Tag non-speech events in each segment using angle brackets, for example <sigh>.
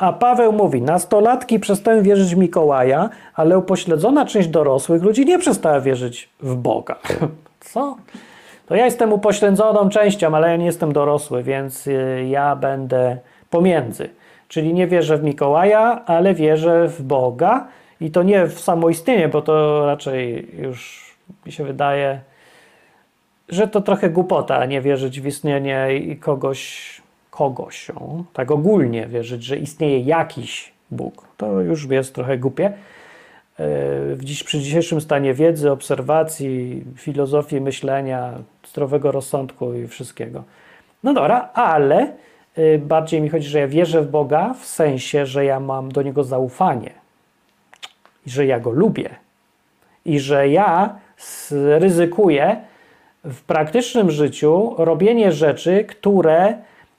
A Paweł mówi, nastolatki przestają wierzyć w Mikołaja, ale upośledzona część dorosłych ludzi nie przestała wierzyć w Boga. <laughs> Co? To ja jestem upośledzoną częścią, ale ja nie jestem dorosły, więc y, ja będę pomiędzy. Czyli nie wierzę w Mikołaja, ale wierzę w Boga i to nie w samoistnienie, bo to raczej już mi się wydaje, że to trochę głupota, nie wierzyć w istnienie kogoś, kogoś, tak ogólnie wierzyć, że istnieje jakiś Bóg. To już jest trochę głupie. E, w dziś, przy dzisiejszym stanie wiedzy, obserwacji, filozofii myślenia, zdrowego rozsądku i wszystkiego. No dobra, ale y, bardziej mi chodzi, że ja wierzę w Boga w sensie, że ja mam do Niego zaufanie i że ja Go lubię i że ja ryzykuję w praktycznym życiu robienie rzeczy, które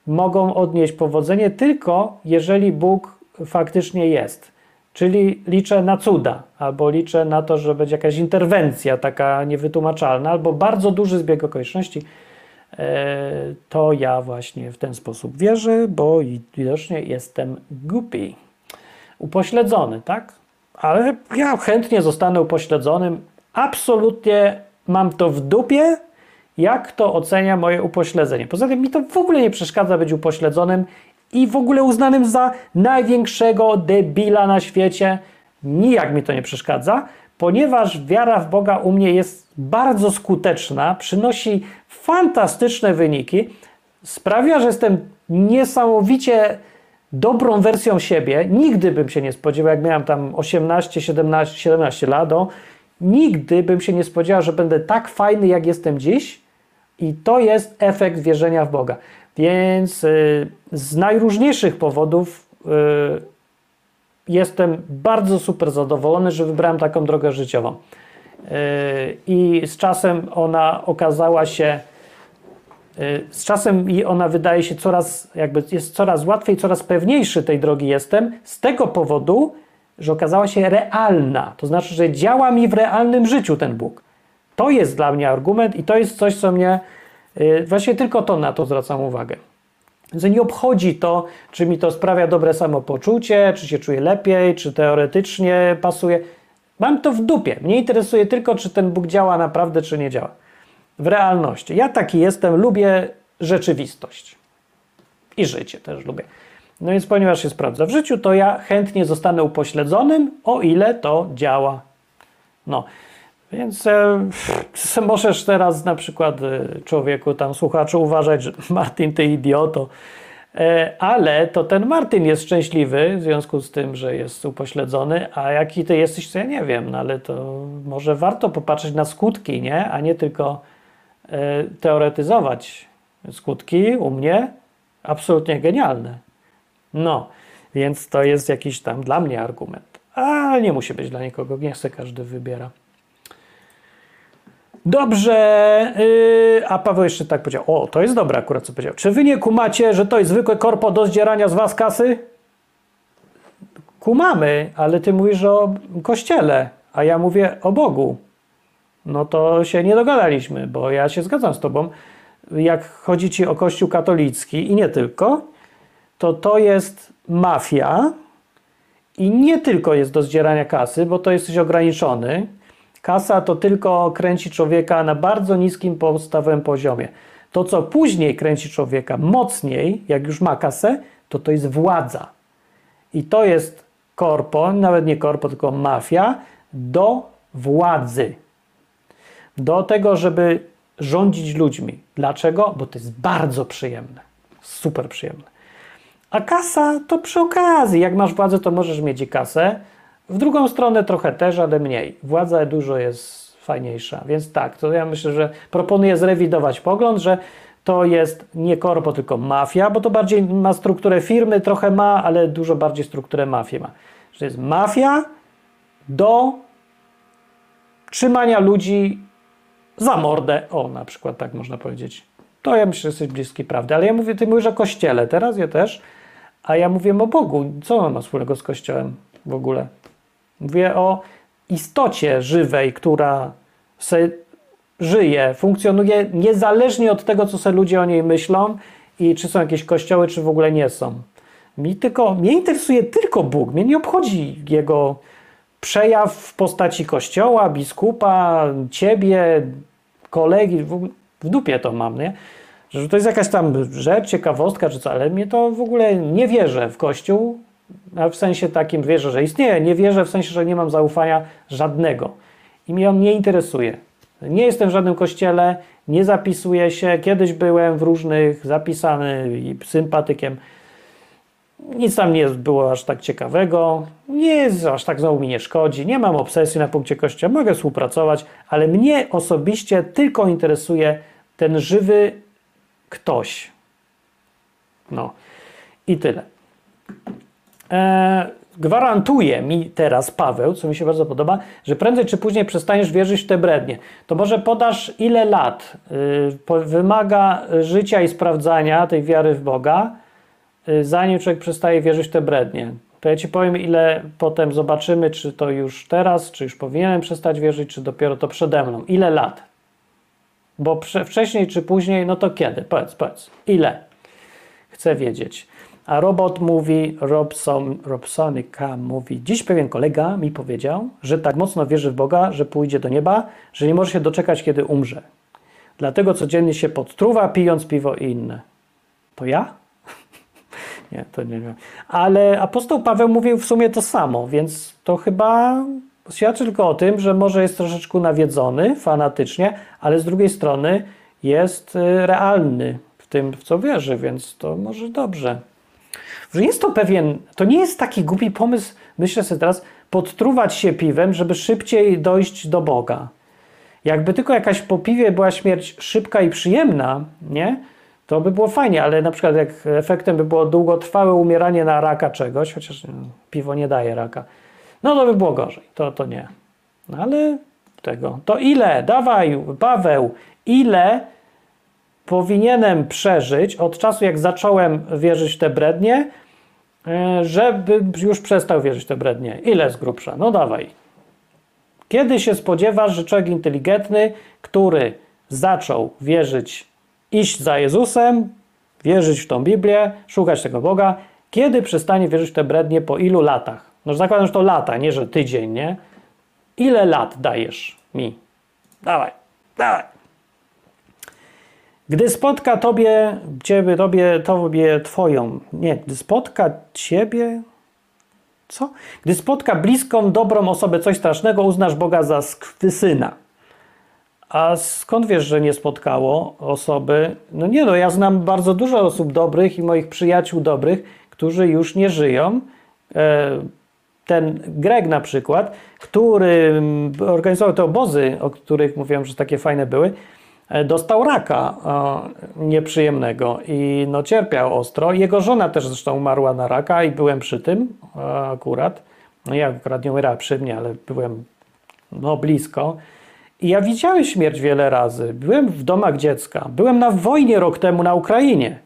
mogą odnieść powodzenie tylko jeżeli Bóg faktycznie jest. Czyli liczę na cuda, albo liczę na to, że będzie jakaś interwencja taka niewytłumaczalna, albo bardzo duży zbieg okoliczności. E, to ja właśnie w ten sposób wierzę, bo widocznie jestem głupi. Upośledzony, tak? Ale ja chętnie zostanę upośledzonym. Absolutnie mam to w dupie, jak to ocenia moje upośledzenie. Poza tym mi to w ogóle nie przeszkadza być upośledzonym i w ogóle uznanym za największego debila na świecie. Nijak mi to nie przeszkadza, ponieważ wiara w Boga u mnie jest bardzo skuteczna, przynosi fantastyczne wyniki, sprawia, że jestem niesamowicie dobrą wersją siebie. Nigdy bym się nie spodziewał, jak miałem tam 18, 17, 17 lat, nigdy bym się nie spodziewał, że będę tak fajny, jak jestem dziś. I to jest efekt wierzenia w Boga. Więc y, z najróżniejszych powodów y, jestem bardzo super zadowolony, że wybrałem taką drogę życiową. Y, I z czasem ona okazała się, z czasem i ona wydaje się coraz, jakby jest coraz łatwiej, coraz pewniejszy tej drogi jestem, z tego powodu, że okazała się realna. To znaczy, że działa mi w realnym życiu ten Bóg. To jest dla mnie argument i to jest coś, co mnie Y, właśnie tylko to na to zwracam uwagę. Że nie obchodzi to, czy mi to sprawia dobre samopoczucie, czy się czuję lepiej, czy teoretycznie pasuje. Mam to w dupie. Mnie interesuje tylko, czy ten Bóg działa naprawdę, czy nie działa. W realności. Ja taki jestem, lubię rzeczywistość. I życie też lubię. No więc ponieważ się sprawdza w życiu, to ja chętnie zostanę upośledzonym, o ile to działa. No. Więc e, możesz teraz na przykład e, człowieku, tam słuchaczu uważać, że <laughs> Martin ty idioto, e, ale to ten Martin jest szczęśliwy w związku z tym, że jest upośledzony, a jaki ty jesteś, to ja nie wiem, no ale to może warto popatrzeć na skutki, nie? A nie tylko e, teoretyzować. Skutki u mnie absolutnie genialne. No, więc to jest jakiś tam dla mnie argument. A nie musi być dla nikogo, nie chce, każdy wybiera. Dobrze, yy, a Paweł jeszcze tak powiedział. O, to jest dobre akurat, co powiedział. Czy wy nie kumacie, że to jest zwykłe korpo do zdzierania z was kasy? Kumamy, ale ty mówisz o kościele, a ja mówię o Bogu. No to się nie dogadaliśmy, bo ja się zgadzam z tobą. Jak chodzi ci o kościół katolicki i nie tylko, to to jest mafia i nie tylko jest do zdzierania kasy, bo to jesteś ograniczony Kasa to tylko kręci człowieka na bardzo niskim podstawowym poziomie. To, co później kręci człowieka mocniej, jak już ma kasę, to to jest władza. I to jest korpo, nawet nie korpo, tylko mafia, do władzy. Do tego, żeby rządzić ludźmi. Dlaczego? Bo to jest bardzo przyjemne. Super przyjemne. A kasa to przy okazji. Jak masz władzę, to możesz mieć i kasę, w drugą stronę trochę też, ale mniej. Władza dużo jest fajniejsza. Więc tak, to ja myślę, że proponuję zrewidować pogląd, że to jest nie korpo, tylko mafia, bo to bardziej ma strukturę firmy, trochę ma, ale dużo bardziej strukturę mafii ma. Że jest mafia do trzymania ludzi za mordę. O, na przykład tak można powiedzieć. To ja myślę, że jesteś bliski prawdy. Ale ja mówię, ty mówisz o kościele, teraz ja też, a ja mówię o Bogu. Co on ma wspólnego z kościołem w ogóle? Mówię o istocie żywej, która se żyje, funkcjonuje niezależnie od tego, co sobie ludzie o niej myślą i czy są jakieś kościoły, czy w ogóle nie są. Mi tylko, mnie interesuje tylko Bóg. Mnie nie obchodzi jego przejaw w postaci kościoła, biskupa, ciebie, kolegi. W, w dupie to mam, nie? Że to jest jakaś tam rzecz, ciekawostka czy co, ale mnie to w ogóle nie wierzę w kościół. W sensie takim wierzę, że istnieje. Nie wierzę w sensie, że nie mam zaufania żadnego. I mnie on nie interesuje. Nie jestem w żadnym kościele, nie zapisuję się. Kiedyś byłem w różnych, zapisany i sympatykiem. Nic tam nie było aż tak ciekawego. Nie jest aż tak znowu mi nie szkodzi. Nie mam obsesji na punkcie kościoła. Mogę współpracować, ale mnie osobiście tylko interesuje ten żywy ktoś. No i tyle. E, gwarantuje mi teraz Paweł, co mi się bardzo podoba, że prędzej czy później przestaniesz wierzyć w te brednie. To może podasz ile lat y, wymaga życia i sprawdzania tej wiary w Boga, y, zanim człowiek przestaje wierzyć w te brednie. To ja ci powiem, ile potem zobaczymy, czy to już teraz, czy już powinienem przestać wierzyć, czy dopiero to przede mną. Ile lat? Bo wcześniej czy później, no to kiedy? Powiedz, powiedz. Ile? Chcę wiedzieć. A robot mówi, Robson, Robsonika mówi, dziś pewien kolega mi powiedział, że tak mocno wierzy w Boga, że pójdzie do nieba, że nie może się doczekać, kiedy umrze. Dlatego codziennie się podtruwa, pijąc piwo i inne. To ja? <laughs> nie, to nie wiem. Ale apostoł Paweł mówił w sumie to samo, więc to chyba świadczy tylko o tym, że może jest troszeczkę nawiedzony fanatycznie, ale z drugiej strony jest y, realny w tym, w co wierzy, więc to może dobrze że jest to pewien, to nie jest taki głupi pomysł, myślę sobie teraz, podtruwać się piwem, żeby szybciej dojść do Boga. Jakby tylko jakaś po piwie była śmierć szybka i przyjemna, nie? To by było fajnie, ale na przykład jak efektem by było długotrwałe umieranie na raka czegoś, chociaż no, piwo nie daje raka, no to by było gorzej. To, to nie. No ale tego. To ile? Dawaj, Paweł, ile powinienem przeżyć od czasu, jak zacząłem wierzyć w te brednie, e, żeby już przestał wierzyć w te brednie. Ile z grubsza? No dawaj. Kiedy się spodziewasz, że człowiek inteligentny, który zaczął wierzyć, iść za Jezusem, wierzyć w tą Biblię, szukać tego Boga, kiedy przestanie wierzyć w te brednie, po ilu latach? No zakładam, że to lata, nie że tydzień, nie? Ile lat dajesz mi? Dawaj, dawaj. Gdy spotka tobie, ciebie, tobie, tobie, twoją, nie, gdy spotka ciebie, co? Gdy spotka bliską, dobrą osobę coś strasznego, uznasz Boga za skwysyna. A skąd wiesz, że nie spotkało osoby? No nie, no ja znam bardzo dużo osób dobrych i moich przyjaciół dobrych, którzy już nie żyją. E, ten Greg na przykład, który organizował te obozy, o których mówiłem, że takie fajne były, dostał raka e, nieprzyjemnego i no, cierpiał ostro. Jego żona też zresztą umarła na raka i byłem przy tym e, akurat. No ja akurat nie umierała przy mnie, ale byłem no, blisko. I ja widziałem śmierć wiele razy. Byłem w domach dziecka. Byłem na wojnie rok temu na Ukrainie.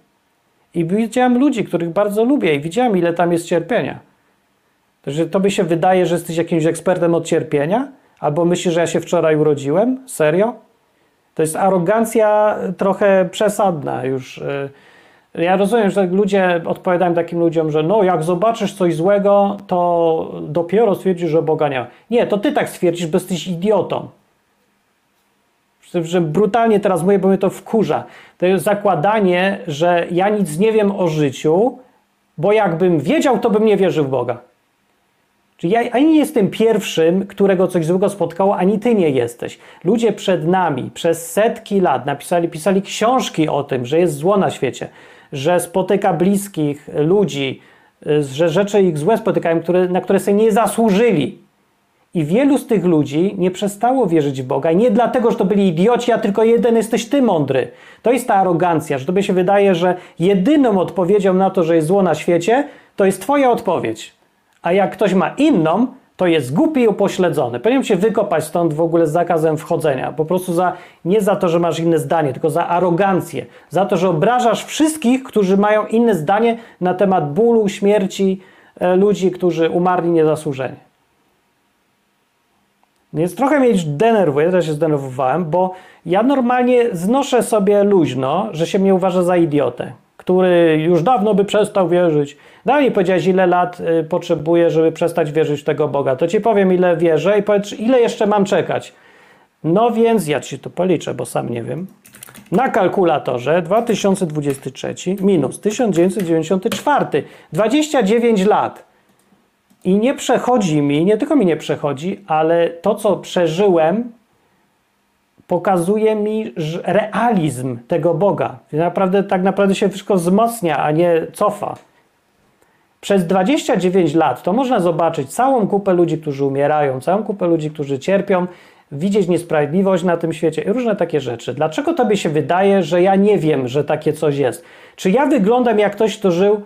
I widziałem ludzi, których bardzo lubię i widziałem, ile tam jest cierpienia. Także to by się wydaje, że jesteś jakimś ekspertem od cierpienia? Albo myślisz, że ja się wczoraj urodziłem? Serio? To jest arogancja trochę przesadna już. Y, ja rozumiem, że ludzie odpowiadają takim ludziom, że no jak zobaczysz coś złego, to dopiero stwierdzisz, że Boga nie ma. Nie, to ty tak stwierdzisz, bo jesteś idiotą. Że brutalnie teraz mówię, bo mnie to wkurza. To jest zakładanie, że ja nic nie wiem o życiu, bo jakbym wiedział, to bym nie wierzył w Boga. Czyli ja ani nie jestem pierwszym, którego coś złego spotkało, ani ty nie jesteś. Ludzie przed nami przez setki lat napisali, pisali książki o tym, że jest zło na świecie, że spotyka bliskich ludzi, że rzeczy ich złe spotykają, które, na które sobie nie zasłużyli. I wielu z tych ludzi nie przestało wierzyć w Boga. I nie dlatego, że to byli idioci, a tylko jeden jesteś ty mądry. To jest ta arogancja, że tobie się wydaje, że jedyną odpowiedzią na to, że jest zło na świecie, to jest twoja odpowiedź a jak ktoś ma inną, to jest głupi i upośledzony. Powinienem się wykopać stąd w ogóle z zakazem wchodzenia. Po prostu za, nie za to, że masz inne zdanie, tylko za arogancję. Za to, że obrażasz wszystkich, którzy mają inne zdanie na temat bólu, śmierci e, ludzi, którzy umarli niezasłużenie. Więc trochę mnie denerwuje, też się zdenerwowałem, bo ja normalnie znoszę sobie luźno, że się mnie uważa za idiotę który już dawno by przestał wierzyć. Daj mi powiedzieć, ile lat y, potrzebuję, żeby przestać wierzyć w tego Boga. To ci powiem, ile wierzę i powiedz, ile jeszcze mam czekać. No więc ja ci to policzę, bo sam nie wiem. Na kalkulatorze 2023 minus 1994, 29 lat. I nie przechodzi mi, nie tylko mi nie przechodzi, ale to, co przeżyłem, pokazuje mi realizm tego Boga. Naprawdę, tak naprawdę się wszystko wzmocnia, a nie cofa. Przez 29 lat to można zobaczyć całą kupę ludzi, którzy umierają, całą kupę ludzi, którzy cierpią, widzieć niesprawiedliwość na tym świecie i różne takie rzeczy. Dlaczego tobie się wydaje, że ja nie wiem, że takie coś jest? Czy ja wyglądam jak ktoś, kto żył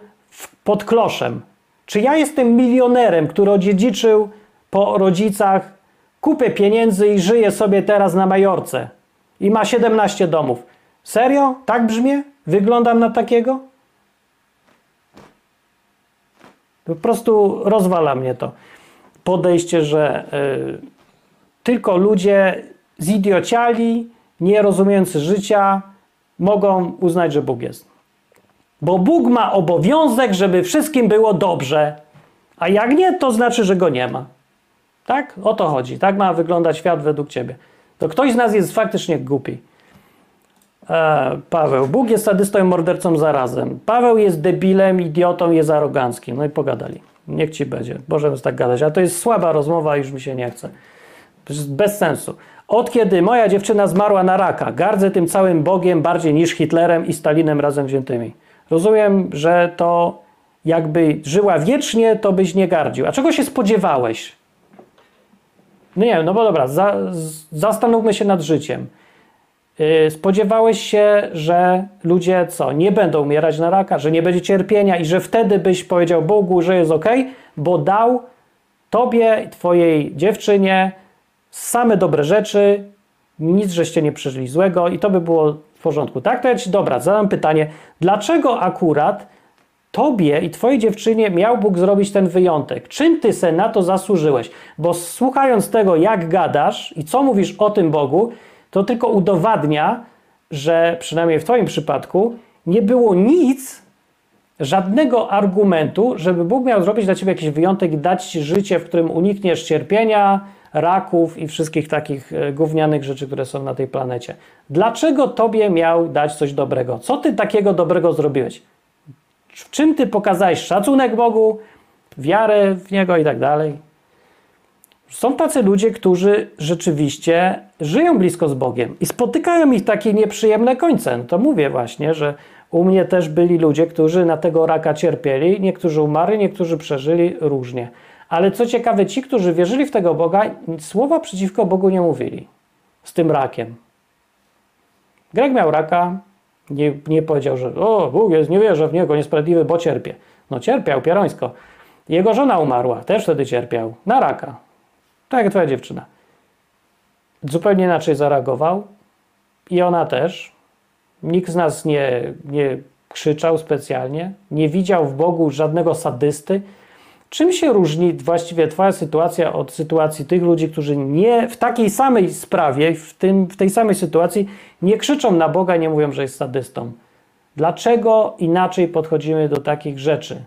pod kloszem? Czy ja jestem milionerem, który odziedziczył po rodzicach kupę pieniędzy i żyje sobie teraz na Majorce i ma 17 domów? Serio? Tak brzmię? Wyglądam na takiego? Po prostu rozwala mnie to podejście, że yy, tylko ludzie zidiociali, nie rozumiejący życia, mogą uznać, że Bóg jest. Bo Bóg ma obowiązek, żeby wszystkim było dobrze, a jak nie, to znaczy, że go nie ma. Tak? O to chodzi. Tak ma wyglądać świat według ciebie. To ktoś z nas jest faktycznie głupi. E, Paweł. Bóg jest sadystą i mordercą zarazem. Paweł jest debilem, idiotą, jest aroganckim. No i pogadali. Niech ci będzie. Możemy tak gadać. A to jest słaba rozmowa, już mi się nie chce. Bez sensu. Od kiedy moja dziewczyna zmarła na raka, gardzę tym całym Bogiem bardziej niż Hitlerem i Stalinem razem wziętymi. Rozumiem, że to jakby żyła wiecznie, to byś nie gardził. A czego się spodziewałeś? No nie, no bo dobra, za, zastanówmy się nad życiem. Yy, spodziewałeś się, że ludzie co, nie będą umierać na raka, że nie będzie cierpienia i że wtedy byś powiedział Bogu, że jest ok, bo dał tobie, twojej dziewczynie same dobre rzeczy, nic żeście nie przeżyli złego i to by było w porządku. Tak, to ja ci, dobra, zadam pytanie, dlaczego akurat tobie i twojej dziewczynie miał Bóg zrobić ten wyjątek? Czym ty se na to zasłużyłeś? Bo słuchając tego, jak gadasz i co mówisz o tym Bogu, to tylko udowadnia, że przynajmniej w twoim przypadku nie było nic, żadnego argumentu, żeby Bóg miał zrobić dla ciebie jakiś wyjątek i dać ci życie, w którym unikniesz cierpienia, raków i wszystkich takich e, gównianych rzeczy, które są na tej planecie. Dlaczego tobie miał dać coś dobrego? Co ty takiego dobrego zrobiłeś? W czym ty pokazałeś szacunek Bogu, wiarę w Niego i tak dalej? Są tacy ludzie, którzy rzeczywiście żyją blisko z Bogiem i spotykają ich takie nieprzyjemne końce. No to mówię właśnie, że u mnie też byli ludzie, którzy na tego raka cierpieli, niektórzy umarli, niektórzy przeżyli różnie. Ale co ciekawe, ci, którzy wierzyli w tego Boga, słowa przeciwko Bogu nie mówili z tym rakiem. Greg miał raka, nie, nie powiedział, że o, Bóg jest, nie wierzę w Niego, niesprawiedliwy, bo cierpię. No cierpiał, pierońsko. Jego żona umarła, też wtedy cierpiał, na raka. Tak jak twoja dziewczyna. Zupełnie inaczej zareagował i ona też. Nikt z nas nie, nie krzyczał specjalnie, nie widział w Bogu żadnego sadysty, Czym się różni właściwie Twoja sytuacja od sytuacji tych ludzi, którzy nie w takiej samej sprawie, w, tym, w tej samej sytuacji nie krzyczą na Boga nie mówią, że jest sadystą? Dlaczego inaczej podchodzimy do takich rzeczy?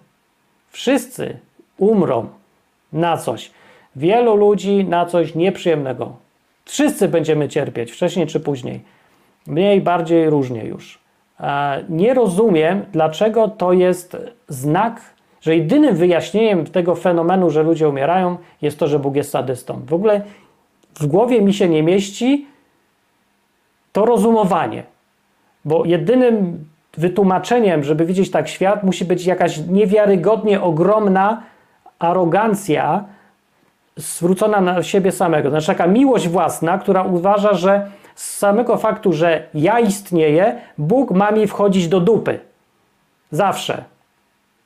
Wszyscy umrą na coś. Wielu ludzi na coś nieprzyjemnego. Wszyscy będziemy cierpieć, wcześniej czy później. Mniej, bardziej różnie już. Nie rozumiem, dlaczego to jest znak że jedynym wyjaśnieniem tego fenomenu, że ludzie umierają, jest to, że Bóg jest sadystą. W ogóle w głowie mi się nie mieści to rozumowanie, bo jedynym wytłumaczeniem, żeby widzieć tak świat, musi być jakaś niewiarygodnie ogromna arogancja zwrócona na siebie samego. Znaczy taka miłość własna, która uważa, że z samego faktu, że ja istnieję, Bóg ma mi wchodzić do dupy. Zawsze.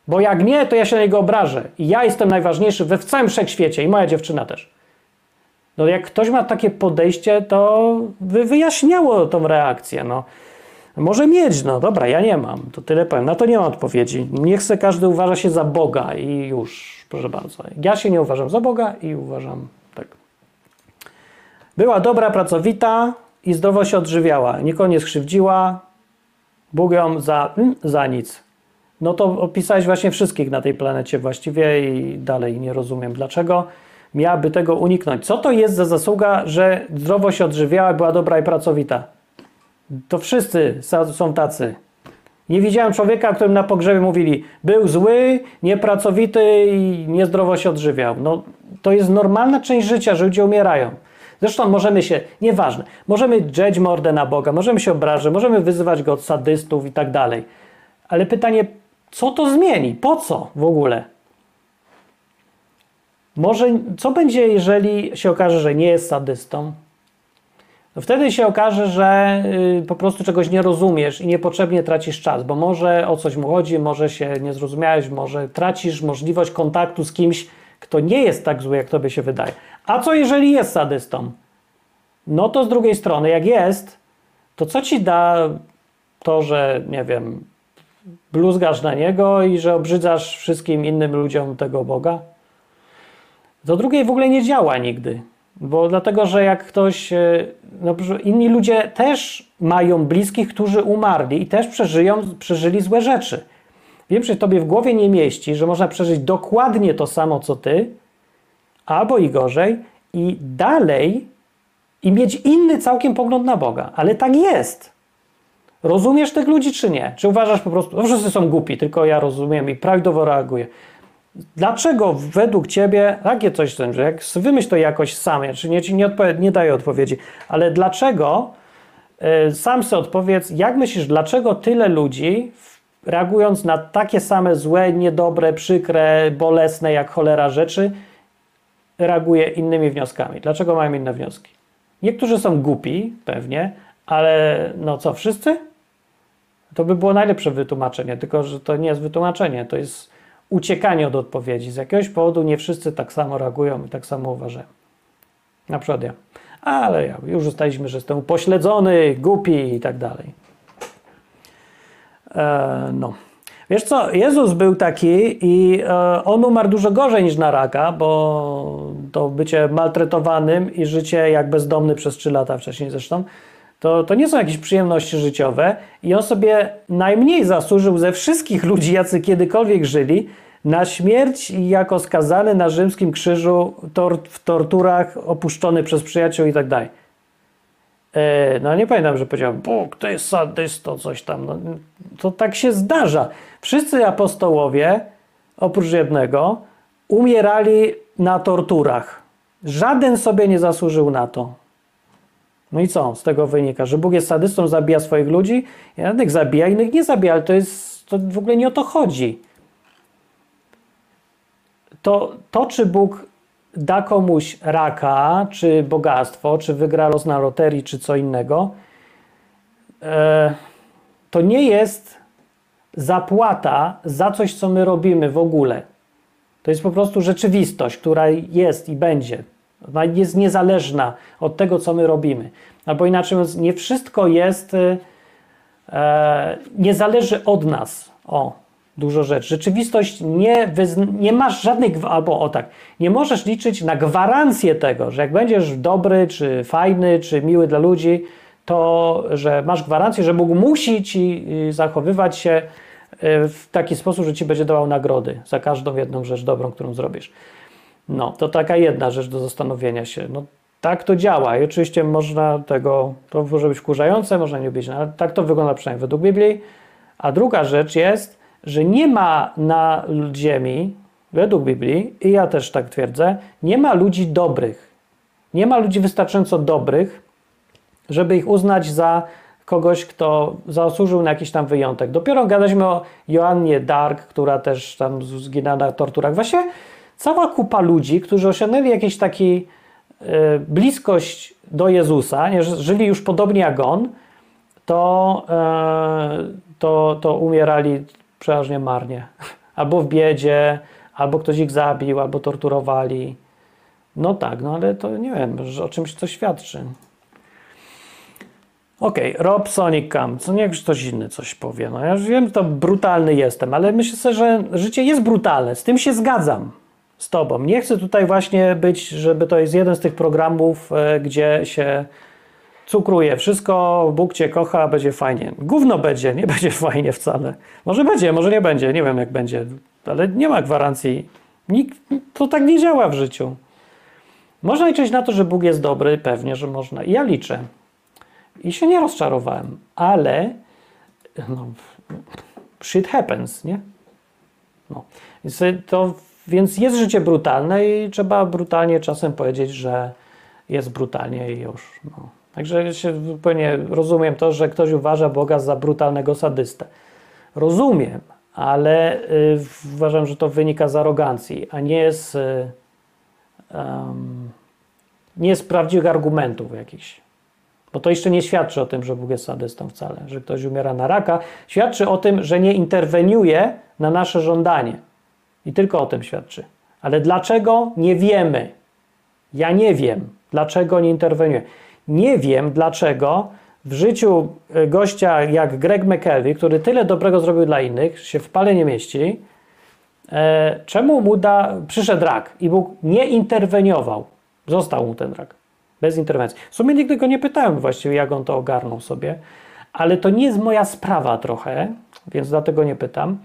Bo jak nie, to ja się na niego obrażę. I ja jestem najważniejszy we w całym wszechświecie i moja dziewczyna też. No jak ktoś ma takie podejście, to by wyjaśniało tą reakcję. No. Może mieć, no dobra, ja nie mam. To tyle powiem. Na to nie mam odpowiedzi. Nie chcę, każdy uważa się za Boga i już, proszę bardzo. Ja się nie uważam za Boga i uważam tak. Była dobra, pracowita i zdrowo się odżywiała. Nikogo nie skrzywdziła, Bóg ją za, za nic. No to opisałeś właśnie wszystkich na tej planecie właściwie i dalej nie rozumiem, dlaczego miałaby tego uniknąć. Co to jest za zasługa, że zdrowo się odżywiała, była dobra i pracowita? To wszyscy są tacy. Nie widziałem człowieka, o którym na pogrzebie mówili, był zły, niepracowity i niezdrowo się odżywiał. No, to jest normalna część życia, że ludzie umierają. Zresztą możemy się, nieważne, możemy drzeć mordę na Boga, możemy się obrażać, możemy wyzywać go od sadystów i tak dalej. Ale pytanie, co to zmieni? Po co w ogóle? Może, co będzie, jeżeli się okaże, że nie jest sadystą? No wtedy się okaże, że y, po prostu czegoś nie rozumiesz i niepotrzebnie tracisz czas, bo może o coś mu chodzi, może się nie zrozumiałeś, może tracisz możliwość kontaktu z kimś, kto nie jest tak zły, jak tobie się wydaje. A co jeżeli jest sadystą? No to z drugiej strony, jak jest, to co ci da to, że nie wiem, bluzgasz na niego i że obrzydzasz wszystkim innym ludziom tego Boga? Do drugiej w ogóle nie działa nigdy. Bo dlatego, że jak ktoś, e, no, inni ludzie też mają bliskich, którzy umarli i też przeżyją, przeżyli złe rzeczy. Wiem, że tobie w głowie nie mieści, że można przeżyć dokładnie to samo, co ty, albo i gorzej, i dalej i mieć inny całkiem pogląd na Boga. Ale tak jest. Rozumiesz tych ludzi, czy nie? Czy uważasz po prostu, no wszyscy są głupi, tylko ja rozumiem i prawidłowo reaguję. Dlaczego według Ciebie takie coś, że jak wymyśl to jakoś sam, ja czy nie, ci nie, odpowie, nie daję odpowiedzi, ale dlaczego, yy, sam sobie odpowiedz, jak myślisz, dlaczego tyle ludzi reagując na takie same złe, niedobre, przykre, bolesne jak cholera rzeczy, reaguje innymi wnioskami? Dlaczego mają inne wnioski? Niektórzy są głupi, pewnie, ale no co, wszyscy? To by było najlepsze wytłumaczenie, tylko że to nie jest wytłumaczenie, to jest uciekanie od odpowiedzi. Z jakiegoś powodu nie wszyscy tak samo reagują i tak samo uważają. Na przykład ja. Ale ja, już ustaliśmy, że jestem upośledzony, głupi i tak dalej. E, no. Wiesz co, Jezus był taki i e, on umarł dużo gorzej niż na raka, bo to bycie maltretowanym i życie jak bezdomny przez 3 lata wcześniej zresztą, to, to nie są jakieś przyjemności życiowe i on sobie najmniej zasłużył ze wszystkich ludzi, jacy kiedykolwiek żyli, na śmierć jako skazany na rzymskim krzyżu tor w torturach, opuszczony przez przyjaciół i tak dalej. E, no nie pamiętam, że powiedział, Bóg to jest sadysto, coś tam. No, to tak się zdarza. Wszyscy apostołowie, oprócz jednego, umierali na torturach. Żaden sobie nie zasłużył na to. No i co z tego wynika? Że Bóg jest sadystą, zabija swoich ludzi? Jednych zabija, innych nie zabija, ale to jest, to w ogóle nie o to chodzi. To, to czy Bóg da komuś raka, czy bogactwo, czy wygra los na loterii, czy co innego, e, to nie jest zapłata za coś, co my robimy w ogóle. To jest po prostu rzeczywistość, która jest i będzie. Ona jest niezależna od tego, co my robimy. Albo inaczej mówiąc, nie wszystko jest, e, nie zależy od nas. O, dużo rzeczy. Rzeczywistość nie, nie masz żadnej, albo o tak, nie możesz liczyć na gwarancję tego, że jak będziesz dobry, czy fajny, czy miły dla ludzi, to że masz gwarancję, że Bóg musi ci y, zachowywać się y, w taki sposób, że ci będzie dawał nagrody za każdą jedną rzecz dobrą, którą zrobisz. No, to taka jedna rzecz do zastanowienia się. No, tak to działa i oczywiście można tego, to może być wkurzające, można nie być, no, ale tak to wygląda przynajmniej według Biblii. A druga rzecz jest, że nie ma na ziemi, według Biblii, i ja też tak twierdzę, nie ma ludzi dobrych. Nie ma ludzi wystarczająco dobrych, żeby ich uznać za kogoś, kto zasłużył na jakiś tam wyjątek. Dopiero gadaliśmy o Joannie Dark, która też tam zginęła na torturach. Właśnie cała kupa ludzi, którzy osiągnęli jakiś taki y, bliskość do Jezusa, nie, żyli już podobnie jak On, to, y, to, to umierali przeważnie marnie. <laughs> Albo w biedzie, albo ktoś ich zabił, albo torturowali. No tak, no ale to nie wiem, o czymś to świadczy. Okej, okay, Rob Sonic Cam, co niech ktoś inny coś powie. No ja już wiem, to brutalny jestem, ale myślę sobie, że życie jest brutalne, z tym się zgadzam z tobą. Nie chcę tutaj właśnie być, żeby to jest jeden z tych programów, e, gdzie się cukruje wszystko, Bóg cię kocha, będzie fajnie. Gówno będzie, nie <laughs> będzie fajnie wcale. Może będzie, może nie będzie, nie wiem jak będzie, ale nie ma gwarancji. Nikt, to tak nie działa w życiu. Można liczyć na to, że Bóg jest dobry, pewnie, że można. I ja liczę. I się nie rozczarowałem, ale no, shit happens, nie? No. Więc, to, więc jest życie brutalne i trzeba brutalnie czasem powiedzieć, że jest brutalnie i już. No. Także się zupełnie rozumiem to, że ktoś uważa Boga za brutalnego sadystę. Rozumiem, ale y, uważam, że to wynika z arogancji, a nie z, y, um, nie z prawdziwych argumentów jakichś. Bo to jeszcze nie świadczy o tym, że Bóg jest sadystą wcale, że ktoś umiera na raka. Świadczy o tym, że nie interweniuje na nasze żądanie. I tylko o tym świadczy. Ale dlaczego? Nie wiemy. Ja nie wiem, dlaczego nie interweniuje. Nie wiem, dlaczego w życiu e, gościa jak Greg McKelvey, który tyle dobrego zrobił dla innych, się w pale nie mieści, e, czemu mu da, przyszedł rak i Bóg nie interweniował. Został mu ten rak. Bez interwencji. W sumie nigdy go nie pytałem właściwie, jak on to ogarnął sobie, ale to nie jest moja sprawa trochę, więc dlatego nie pytam.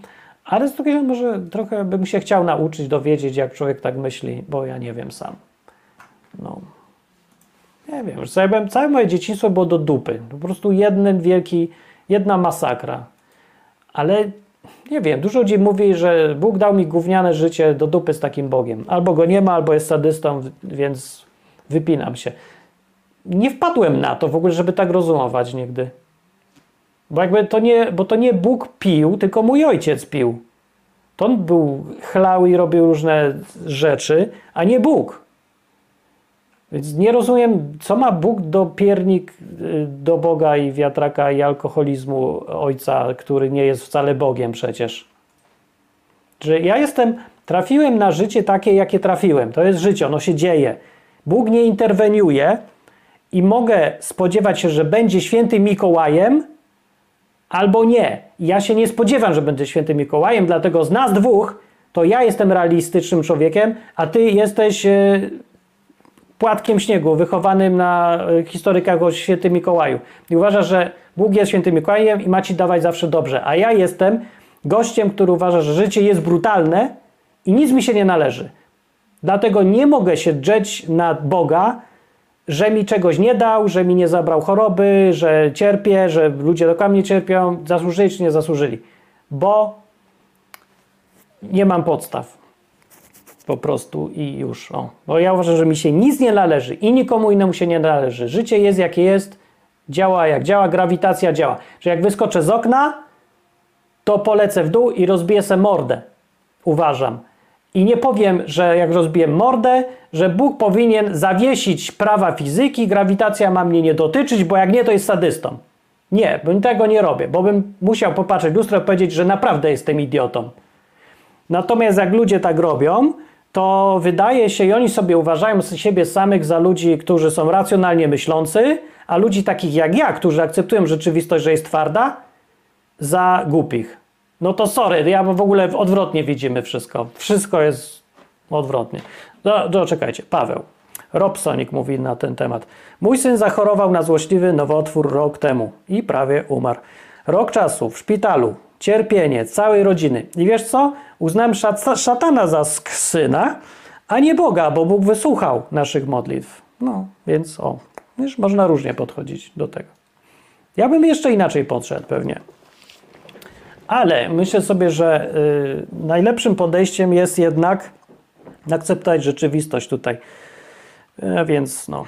Ale z drugiej strony może trochę bym się chciał nauczyć, dowiedzieć, jak człowiek tak myśli, bo ja nie wiem sam. No. Nie wiem, ja byłem, całe moje dzieciństwo było do dupy. Po prostu jeden wielki, jedna masakra. Ale nie wiem, dużo ludzi mówi, że Bóg dał mi gówniane życie do dupy z takim Bogiem. Albo go nie ma, albo jest sadystą, więc wypinam się. Nie wpadłem na to w ogóle, żeby tak rozumować nigdy. Bo jakby to nie, bo to nie Bóg pił, tylko mój ojciec pił. To on był chlał i robił różne rzeczy, a nie Bóg. Więc nie rozumiem, co ma Bóg do piernik y, do Boga i wiatraka i alkoholizmu ojca, który nie jest wcale Bogiem przecież. Że ja jestem, trafiłem na życie takie, jakie trafiłem. To jest życie, ono się dzieje. Bóg nie interweniuje i mogę spodziewać się, że będzie świętym Mikołajem, albo nie. Ja się nie spodziewam, że będę świętym Mikołajem, dlatego z nas dwóch to ja jestem realistycznym człowiekiem, a ty jesteś yy, płatkiem śniegu, wychowanym na yy, historykach o świętym Mikołaju. I uważasz, że Bóg jest świętym Mikołajem i ma ci dawać zawsze dobrze, a ja jestem gościem, który uważa, że życie jest brutalne i nic mi się nie należy. Dlatego nie mogę się drzeć na Boga, że mi czegoś nie dał, że mi nie zabrał choroby, że cierpię, że ludzie dokładnie mnie cierpią, zasłużyli czy nie zasłużyli. Bo nie mam podstaw. Po prostu i już. O. Bo ja uważam, że mi się nic nie należy i nikomu innemu się nie należy. Życie jest jakie jest, działa jak działa, grawitacja działa. Że jak wyskoczę z okna, to polecę w dół i rozbiję sobie mordę. Uważam. I nie powiem, że jak rozbiłem mordę, że Bóg powinien zawiesić prawa fizyki, grawitacja ma mnie nie dotyczyć, bo jak nie, to jest sadystą. Nie, bo tego nie robię, bo bym musiał popatrzeć w lustro i powiedzieć, że naprawdę jestem idiotą. Natomiast jak ludzie tak robią, to wydaje się, i oni sobie uważają siebie samych za ludzi, którzy są racjonalnie myślący, a ludzi takich jak ja, którzy akceptują rzeczywistość, że jest twarda, za głupich. No to sorry, ja w ogóle odwrotnie widzimy wszystko. Wszystko jest odwrotnie. No, no czekajcie, Paweł. Robsonik mówi na ten temat. Mój syn zachorował na złośliwy nowotwór rok temu i prawie umarł. Rok czasu w szpitalu, cierpienie całej rodziny. I wiesz co? Uznałem szat szatana za syna, a nie Boga, bo Bóg wysłuchał naszych modlitw. No, więc o, wiesz, można różnie podchodzić do tego. Ja bym jeszcze inaczej podszedł pewnie. Ale myślę sobie, że y, najlepszym podejściem jest jednak akceptować rzeczywistość tutaj. Y, więc no.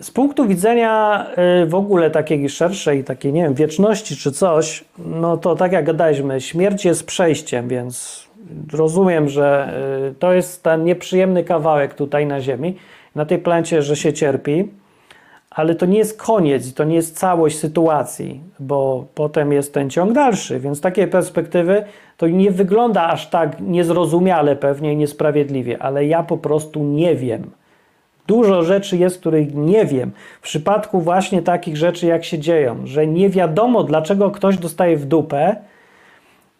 Z punktu widzenia y, w ogóle takiej szerszej, takiej, nie wiem, wieczności czy coś, no to tak jak gadaliśmy, śmierć jest przejściem, więc rozumiem, że y, to jest ten nieprzyjemny kawałek tutaj na Ziemi, na tej planecie, że się cierpi ale to nie jest koniec, to nie jest całość sytuacji, bo potem jest ten ciąg dalszy, więc z takiej perspektywy to nie wygląda aż tak niezrozumiale pewnie i niesprawiedliwie, ale ja po prostu nie wiem. Dużo rzeczy jest, których nie wiem. W przypadku właśnie takich rzeczy, jak się dzieją, że nie wiadomo, dlaczego ktoś dostaje w dupę,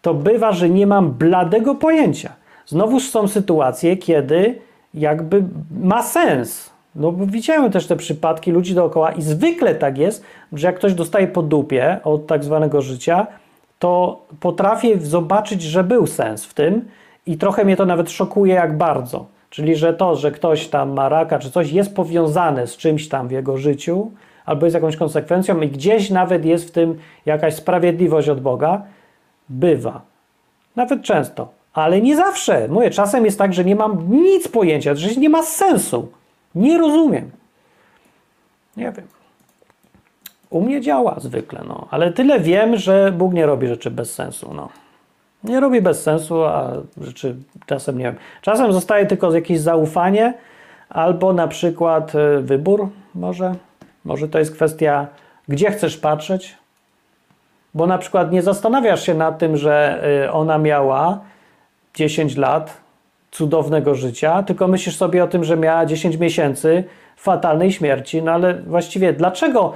to bywa, że nie mam bladego pojęcia. Znowuż są sytuacje, kiedy jakby ma sens No bo widziałem też te przypadki ludzi dookoła i zwykle tak jest, że jak ktoś dostaje po dupie od tak zwanego życia, to potrafię zobaczyć, że był sens w tym i trochę mnie to nawet szokuje, jak bardzo. Czyli, że to, że ktoś tam ma raka czy coś, jest powiązane z czymś tam w jego życiu, albo jest jakąś konsekwencją i gdzieś nawet jest w tym jakaś sprawiedliwość od Boga, bywa. Nawet często. Ale nie zawsze. Mówię, czasem jest tak, że nie mam nic pojęcia, że nie ma sensu. Nie rozumiem. Nie wiem. U mnie działa zwykle, no. Ale tyle wiem, że Bóg nie robi rzeczy bez sensu, no. Nie robi bez sensu, a rzeczy czasem nie wiem. Czasem zostaje tylko jakieś zaufanie, albo na przykład y, wybór może. Może to jest kwestia, gdzie chcesz patrzeć, bo na przykład nie zastanawiasz się nad tym, że y, ona miała 10 lat cudownego życia, tylko myślisz sobie o tym, że miała 10 miesięcy fatalnej śmierci. No ale właściwie dlaczego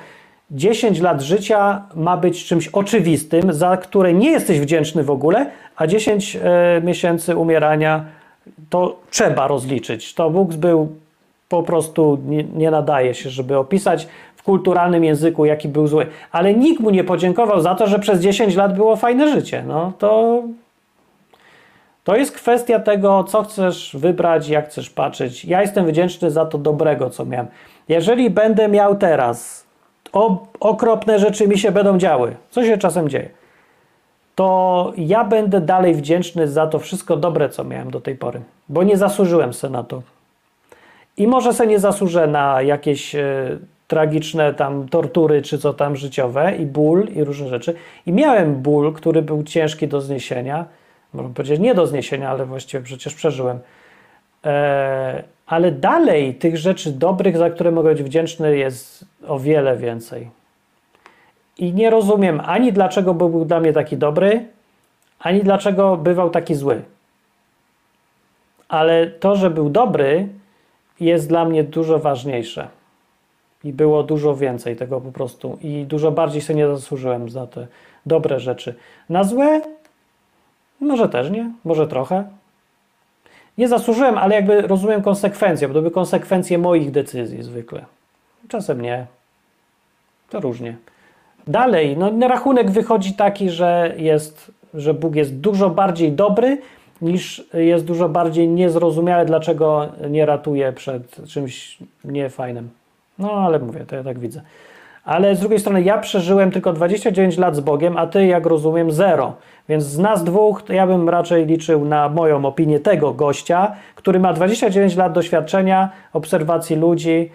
10 lat życia ma być czymś oczywistym, za które nie jesteś wdzięczny w ogóle, a 10 e, miesięcy umierania to trzeba rozliczyć. To Bóg był po prostu nie, nie, nadaje się, żeby opisać w kulturalnym języku, jaki był zły. Ale nikt mu nie podziękował za to, że przez 10 lat było fajne życie. No to, to jest kwestia tego, co chcesz wybrać, jak chcesz patrzeć. Ja jestem wdzięczny za to dobrego, co miałem. Jeżeli będę miał teraz o, okropne rzeczy mi się będą działy, co się czasem dzieje, to ja będę dalej wdzięczny za to wszystko dobre, co miałem do tej pory, bo nie zasłużyłem se na to. I może se nie zasłużę na jakieś e, tragiczne tam tortury, czy co tam życiowe, i ból, i różne rzeczy. I miałem ból, który był ciężki do zniesienia, można powiedzieć nie do zniesienia, ale właściwie przecież przeżyłem. E, ale dalej tych rzeczy dobrych, za które mogę być wdzięczny, jest o wiele więcej. I nie rozumiem ani dlaczego był dla mnie taki dobry, ani dlaczego bywał taki zły. Ale to, że był dobry, jest dla mnie dużo ważniejsze. I było dużo więcej tego po prostu. I dużo bardziej sobie nie zasłużyłem za te dobre rzeczy. Na złe? Może też nie, może trochę. Nie zasłużyłem, ale jakby rozumiem konsekwencje, bo to były konsekwencje moich decyzji zwykle. Czasem nie. To różnie. Dalej, no rachunek wychodzi taki, że jest, że Bóg jest dużo bardziej dobry, niż jest dużo bardziej niezrozumiałe, dlaczego nie ratuje przed czymś niefajnym. No, ale mówię, to ja tak widzę. Ale z drugiej strony ja przeżyłem tylko 29 lat z Bogiem, a ty, jak rozumiem, zero. Więc z nas dwóch, to ja bym raczej liczył na moją opinię tego gościa, który ma 29 lat doświadczenia, obserwacji ludzi,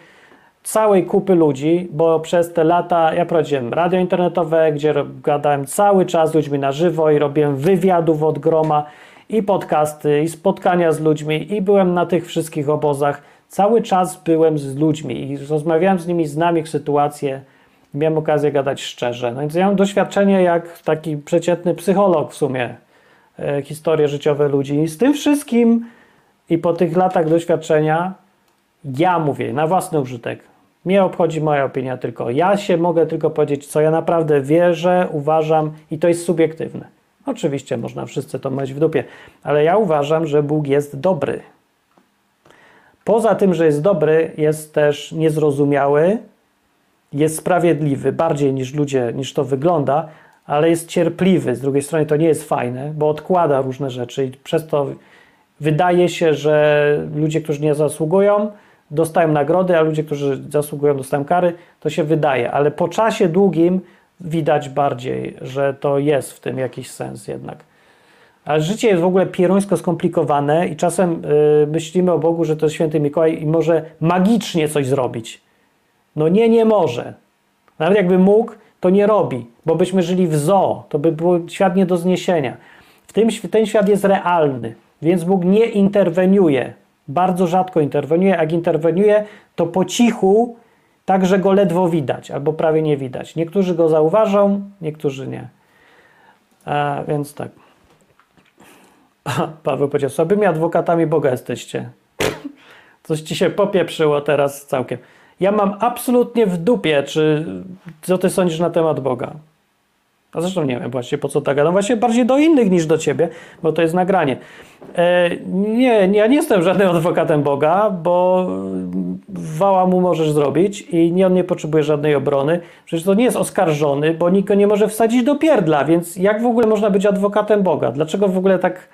całej kupy ludzi, bo przez te lata ja prowadziłem radio internetowe, gdzie gadałem cały czas z ludźmi na żywo i robiłem wywiadów od groma i podcasty, i spotkania z ludźmi, i byłem na tych wszystkich obozach. Cały czas byłem z ludźmi i rozmawiałem z nimi, znam ich sytuację, miałem okazję gadać szczerze. No więc ja mam doświadczenie jak taki przeciętny psycholog w sumie, e, historie życiowe ludzi. I z tym wszystkim i po tych latach doświadczenia ja mówię na własny użytek. Mnie obchodzi moja opinia tylko. Ja się mogę tylko powiedzieć, co ja naprawdę wierzę, uważam i to jest subiektywne. Oczywiście można wszyscy to mieć w dupie, ale ja uważam, że Bóg jest dobry. Poza tym, że jest dobry, jest też niezrozumiały, jest sprawiedliwy bardziej niż ludzie, niż to wygląda, ale jest cierpliwy. Z drugiej strony to nie jest fajne, bo odkłada różne rzeczy i przez to wydaje się, że ludzie, którzy nie zasługują, dostają nagrody, a ludzie, którzy zasługują, dostają kary. To się wydaje, ale po czasie długim widać bardziej, że to jest w tym jakiś sens jednak. Ale życie jest w ogóle pierońsko skomplikowane i czasem yy, myślimy o Bogu, że to jest święty Mikołaj i może magicznie coś zrobić. No nie, nie może. Nawet jakby mógł, to nie robi, bo byśmy żyli w zoo, to by był świat nie do zniesienia. W tym, ten świat jest realny, więc Bóg nie interweniuje. Bardzo rzadko interweniuje. Jak interweniuje, to po cichu, tak że go ledwo widać, albo prawie nie widać. Niektórzy go zauważą, niektórzy nie. A, więc tak. <laughs> Paweł powiedział, sobymi adwokatami Boga jesteście. <laughs> Coś ci się popieprzyło teraz całkiem. Ja mam absolutnie w dupie, czy co ty sądzisz na temat Boga. A zresztą nie wiem właśnie po co tak gadam. Właśnie bardziej do innych niż do ciebie, bo to jest nagranie. E, nie, nie, ja nie jestem żadnym <laughs> adwokatem Boga, bo wała mu możesz zrobić i nie, on nie potrzebuje żadnej obrony. Przecież to nie jest oskarżony, bo nikt go nie może wsadzić do pierdla, więc jak w ogóle można być adwokatem Boga? Dlaczego w ogóle tak...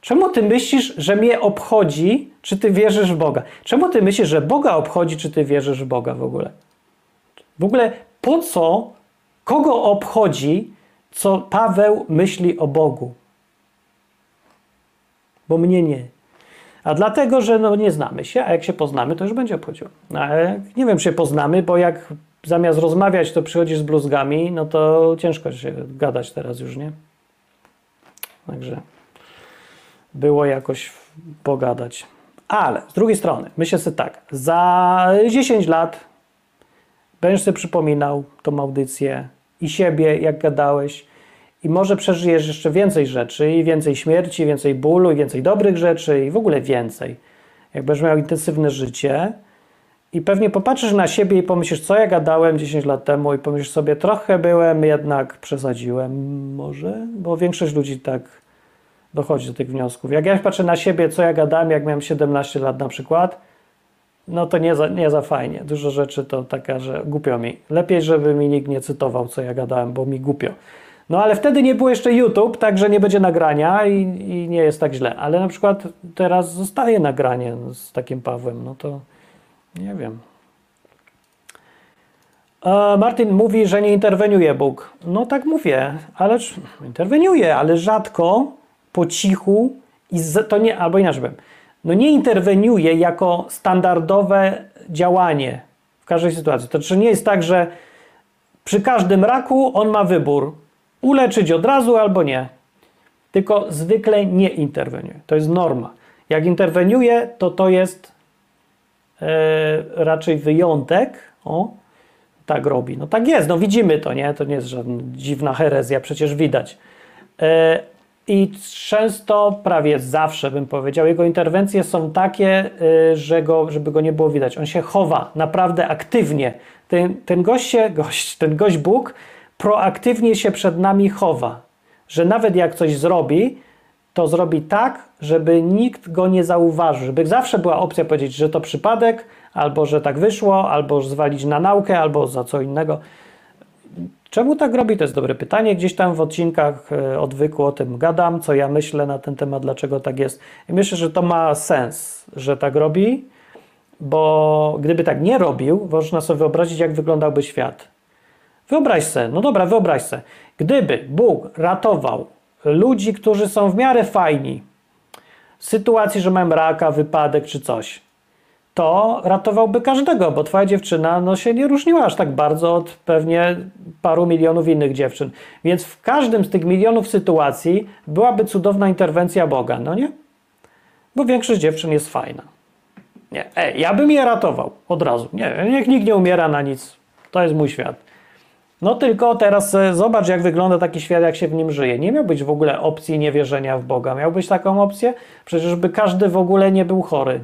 Czemu ty myślisz, że mnie obchodzi, czy ty wierzysz w Boga? Czemu ty myślisz, że Boga obchodzi, czy ty wierzysz w Boga w ogóle? W ogóle po co, kogo obchodzi, co Paweł myśli o Bogu? Bo mnie nie. A dlatego, że no nie znamy się, a jak się poznamy, to już będzie obchodziło. No, ale nie wiem, czy się poznamy, bo jak zamiast rozmawiać, to przychodzisz z bluzgami, no to ciężko się gadać teraz już, nie? Także było jakoś pogadać. Ale z drugiej strony, myślę sobie tak, za 10 lat będziesz sobie przypominał tą audycję i siebie, jak gadałeś, i może przeżyjesz jeszcze więcej rzeczy, i więcej śmierci, więcej bólu, i więcej dobrych rzeczy, i w ogóle więcej. Jak będziesz miał intensywne życie, i pewnie popatrzysz na siebie i pomyślisz, co ja gadałem 10 lat temu, i pomyślisz sobie, trochę byłem, jednak przesadziłem, może, bo większość ludzi tak dochodzi do tych wniosków. Jak ja patrzę na siebie, co ja gadałem, jak miałem 17 lat na przykład, no to nie za, nie za fajnie. Dużo rzeczy to taka, że głupio mi. Lepiej, żeby mi nikt nie cytował, co ja gadałem, bo mi głupio. No ale wtedy nie było jeszcze YouTube, także nie będzie nagrania i, i nie jest tak źle. Ale na przykład teraz zostaje nagranie z takim Pawłem, no to nie wiem. Martin mówi, że nie interweniuje Bóg. No tak mówię, ale interweniuje, ale rzadko, po cichu i z, to nie, albo inaczej powiem, no nie interweniuje jako standardowe działanie w każdej sytuacji. To czy nie jest tak, że przy każdym raku on ma wybór uleczyć od razu albo nie. Tylko zwykle nie interweniuje. To jest norma. Jak interweniuje, to to jest e, raczej wyjątek. O, tak robi. No tak jest, no widzimy to, nie? To nie jest żadna dziwna herezja, przecież widać. E, I często, prawie zawsze bym powiedział, jego interwencje są takie, e, że go, żeby go nie było widać. On się chowa naprawdę aktywnie. Ten, ten gość, się, gość, ten gość Bóg proaktywnie się przed nami chowa, że nawet jak coś zrobi, to zrobi tak, żeby nikt go nie zauważył, żeby zawsze była opcja powiedzieć, że to przypadek, albo że tak wyszło, albo zwalić na naukę, albo za co innego. Czemu tak robi? To jest dobre pytanie. Gdzieś tam w odcinkach e, odwyku o tym gadam, co ja myślę na ten temat, dlaczego tak jest. I myślę, że to ma sens, że tak robi, bo gdyby tak nie robił, można sobie wyobrazić, jak wyglądałby świat. Wyobraź se, no dobra, wyobraź se, gdyby Bóg ratował ludzi, którzy są w miarę fajni, sytuacji, że mają raka, wypadek czy coś, to ratowałby każdego, bo twoja dziewczyna no, się nie różniła aż tak bardzo od pewnie paru milionów innych dziewczyn. Więc w każdym z tych milionów sytuacji byłaby cudowna interwencja Boga, no nie? Bo większość dziewczyn jest fajna. Nie, Ej, ja bym je ratował od razu. Nie, niech nikt nie umiera na nic. To jest mój świat. No tylko teraz e, zobacz, jak wygląda taki świat, jak się w nim żyje. Nie miał być w ogóle opcji niewierzenia w Boga. Miał być taką opcję? Przecież by każdy w ogóle nie był chory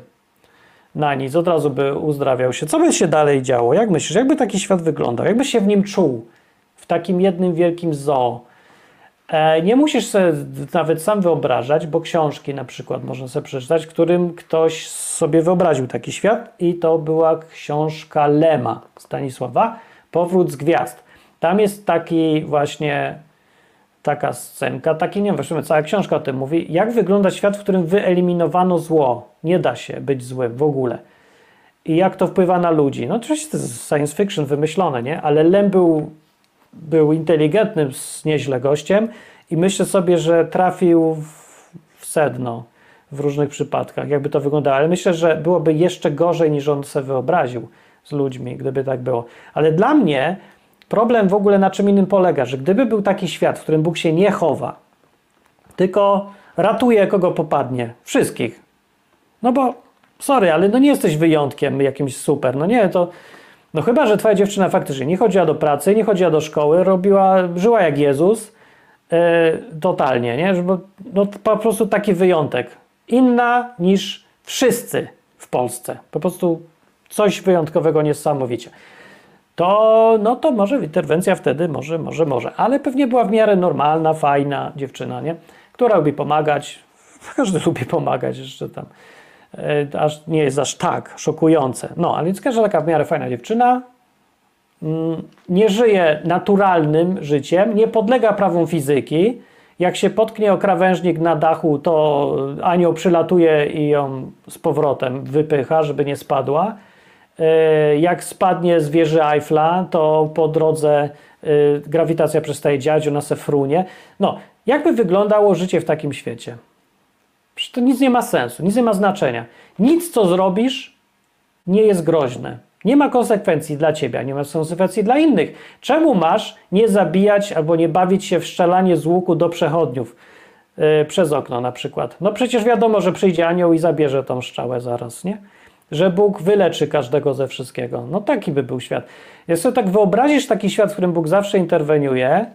na nic, od razu by uzdrawiał się. Co by się dalej działo? Jak myślisz, jakby taki świat wyglądał? Jakbyś się w nim czuł? W takim jednym wielkim zoo? E, nie musisz sobie nawet sam wyobrażać, bo książki na przykład można sobie przeczytać, którym ktoś sobie wyobraził taki świat i to była książka Lema Stanisława, Powrót z Gwiazd. Tam jest taki właśnie taka scenka, taki nie wiem, cała książka o tym mówi, jak wygląda świat, w którym wyeliminowano zło. Nie da się być złym w ogóle. I jak to wpływa na ludzi. No oczywiście to jest science fiction wymyślone, nie? Ale Lem był, był inteligentnym, nieźle gościem i myślę sobie, że trafił w, w sedno w różnych przypadkach, jakby to wyglądało. Ale myślę, że byłoby jeszcze gorzej niż on sobie wyobraził z ludźmi, gdyby tak było. Ale dla mnie Problem w ogóle na czym innym polega, że gdyby był taki świat, w którym Bóg się nie chowa, tylko ratuje kogo popadnie, wszystkich. No bo, sorry, ale no nie jesteś wyjątkiem jakimś super, no nie, to no chyba, że twoja dziewczyna faktycznie nie chodziła do pracy, nie chodziła do szkoły, robiła, żyła jak Jezus, yy, totalnie, nie, Bo, no po prostu taki wyjątek. Inna niż wszyscy w Polsce. Po prostu coś wyjątkowego niesamowicie to, no to może interwencja wtedy, może, może, może. Ale pewnie była w miarę normalna, fajna dziewczyna, nie? Która lubi pomagać. <laughs> Każdy lubi pomagać, jeszcze tam. E, aż nie jest aż tak szokujące. No, ale każda taka w miarę fajna dziewczyna mm, nie żyje naturalnym życiem, nie podlega prawom fizyki. Jak się potknie o krawężnik na dachu, to anioł przylatuje i ją z powrotem wypycha, żeby nie spadła. E, jak spadnie z wieży Eiffla, to po drodze e, grawitacja przestaje działać, ona se frunie. No, jakby wyglądało życie w takim świecie? Przecież to nic nie ma sensu, nic nie ma znaczenia. Nic, co zrobisz, nie jest groźne. Nie ma konsekwencji dla ciebie, nie ma konsekwencji dla innych. Czemu masz nie zabijać albo nie bawić się w strzelanie z łuku do przechodniów yy, przez okno na przykład? No przecież wiadomo, że przyjdzie anioł i zabierze tą strzałę zaraz, nie? Że Bóg wyleczy każdego ze wszystkiego. No taki by był świat. Jak sobie tak wyobrazisz taki świat, w którym Bóg zawsze interweniuje,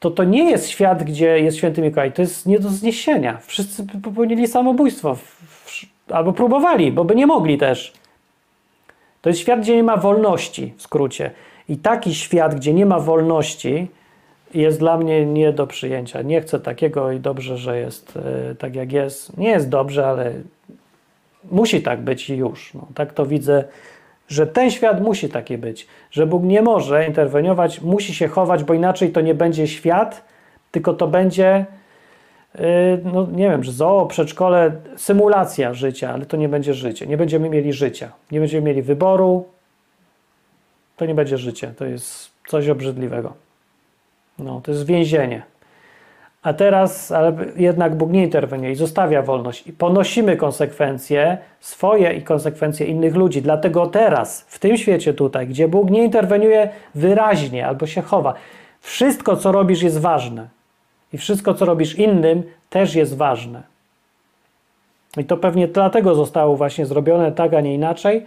to to nie jest świat, gdzie jest święty Mikołaj. To jest nie do zniesienia. Wszyscy popełnili samobójstwo. Albo próbowali, bo by nie mogli też. To jest świat, gdzie nie ma wolności, w skrócie. I taki świat, gdzie nie ma wolności, jest dla mnie nie do przyjęcia. Nie chcę takiego i dobrze, że jest e, tak, jak jest. Nie jest dobrze, ale musi tak być i już. No, tak to widzę że ten świat musi taki być, że Bóg nie może interweniować, musi się chować, bo inaczej to nie będzie świat, tylko to będzie, yy, no nie wiem, zoo, przedszkole, symulacja życia, ale to nie będzie życie. Nie będziemy mieli życia, nie będziemy mieli wyboru, to nie będzie życie, to jest coś obrzydliwego. No, to jest więzienie. A teraz ale jednak Bóg nie interweniuje i zostawia wolność. I ponosimy konsekwencje swoje i konsekwencje innych ludzi. Dlatego teraz, w tym świecie tutaj, gdzie Bóg nie interweniuje wyraźnie albo się chowa, wszystko, co robisz, jest ważne. I wszystko, co robisz innym, też jest ważne. I to pewnie dlatego zostało właśnie zrobione tak, a nie inaczej,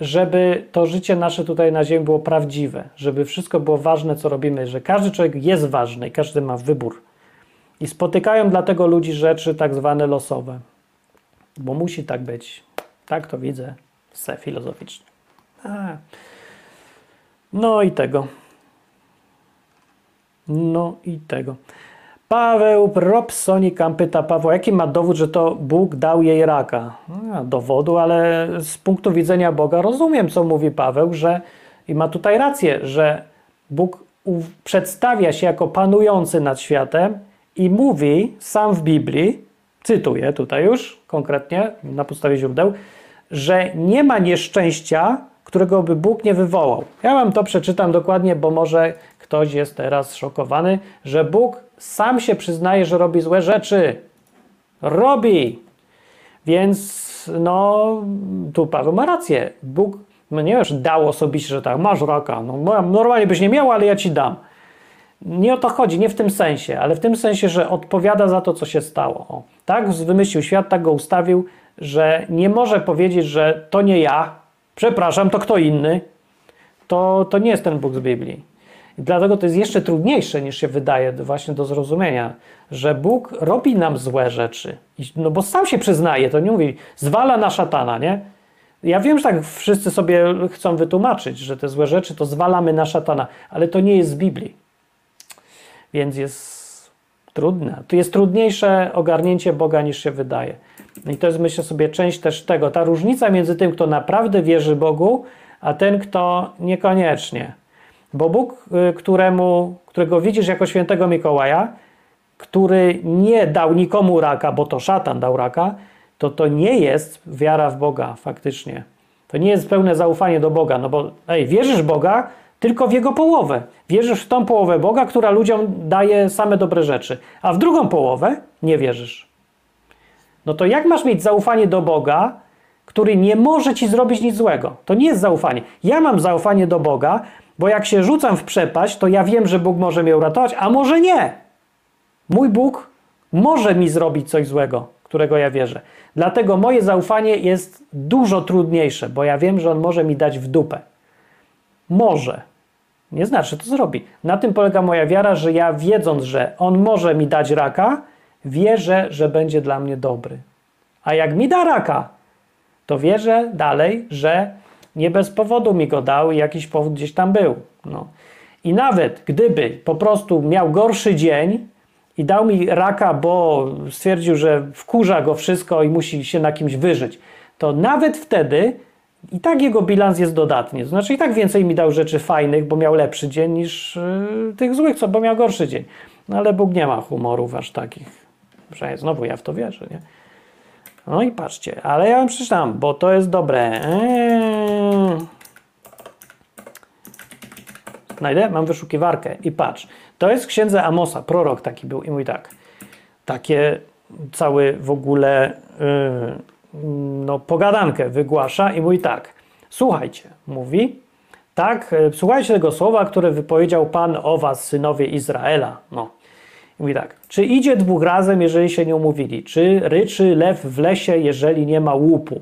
żeby to życie nasze tutaj na Ziemi było prawdziwe, żeby wszystko było ważne, co robimy, że każdy człowiek jest ważny i każdy ma wybór. I spotykają dlatego ludzi rzeczy tak zwane losowe. Bo musi tak być. Tak to widzę se filozoficznie. A. No i tego. No i tego. Paweł Propsonikam pyta Paweł, jaki ma dowód, że to Bóg dał jej raka? No, dowodu, ale z punktu widzenia Boga rozumiem, co mówi Paweł, że i ma tutaj rację, że Bóg przedstawia się jako panujący nad światem i mówi sam w Biblii, cytuję tutaj już konkretnie na podstawie źródeł, że nie ma nieszczęścia, którego by Bóg nie wywołał. Ja wam to przeczytam dokładnie, bo może ktoś jest teraz szokowany, że Bóg sam się przyznaje, że robi złe rzeczy. Robi. Więc no, tu Paweł ma rację. Bóg, no nie wiesz, dał osobiście, że tak, masz raka. No, normalnie byś nie miał, ale ja ci dam. Nie o to chodzi, nie w tym sensie, ale w tym sensie, że odpowiada za to, co się stało. O, tak wymyślił świat, tak go ustawił, że nie może powiedzieć, że to nie ja, przepraszam, to kto inny. To, to nie jest ten Bóg z Biblii. I dlatego to jest jeszcze trudniejsze niż się wydaje właśnie do zrozumienia, że Bóg robi nam złe rzeczy. No bo sam się przyznaje, to nie mówi, zwala na szatana, nie? Ja wiem, że tak wszyscy sobie chcą wytłumaczyć, że te złe rzeczy to zwalamy na szatana, ale to nie jest z Biblii więc jest trudne. Tu jest trudniejsze ogarnięcie Boga niż się wydaje. I to jest, myślę sobie, część też tego. Ta różnica między tym, kto naprawdę wierzy Bogu, a ten, kto niekoniecznie. Bo Bóg, y, któremu, którego widzisz jako świętego Mikołaja, który nie dał nikomu raka, bo to szatan dał raka, to to nie jest wiara w Boga faktycznie. To nie jest pełne zaufanie do Boga, no bo ej, wierzysz Boga, tylko w jego połowę. Wierzysz w tą połowę Boga, która ludziom daje same dobre rzeczy, a w drugą połowę nie wierzysz. No to jak masz mieć zaufanie do Boga, który nie może ci zrobić nic złego? To nie jest zaufanie. Ja mam zaufanie do Boga, bo jak się rzucam w przepaść, to ja wiem, że Bóg może mnie uratować, a może nie. Mój Bóg może mi zrobić coś złego, którego ja wierzę. Dlatego moje zaufanie jest dużo trudniejsze, bo ja wiem, że On może mi dać w dupę. Może. Nie znaczy, że to zrobi. Na tym polega moja wiara, że ja wiedząc, że on może mi dać raka, wierzę, że będzie dla mnie dobry. A jak mi da raka, to wierzę dalej, że Nie bez powodu mi go dał i jakiś powód gdzieś tam był. No. I nawet gdyby po prostu miał gorszy dzień i dał mi raka, bo stwierdził, że wkurza go wszystko i musi się na kimś wyżyć, to nawet wtedy i tak jego bilans jest dodatni. Znaczy i tak więcej mi dał rzeczy fajnych, bo miał lepszy dzień niż yy, tych złych, co, bo miał gorszy dzień. No ale Bóg nie ma humorów aż takich. Przynajmniej znowu ja w to wierzę, nie? No i patrzcie, ale ja wam przeczytam, bo to jest dobre. Eee. Mam wyszukiwarkę i patrz. To jest księdze Amosa, prorok taki był i mówi tak. Takie cały w ogóle yy, no, pogadankę wygłasza i mówi tak. Słuchajcie, mówi, tak, yy, słuchajcie tego słowa, które wypowiedział Pan o was, synowie Izraela. No. I mówi tak, czy idzie dwóch razem, jeżeli się nie umówili? Czy ryczy lew w lesie, jeżeli nie ma łupu?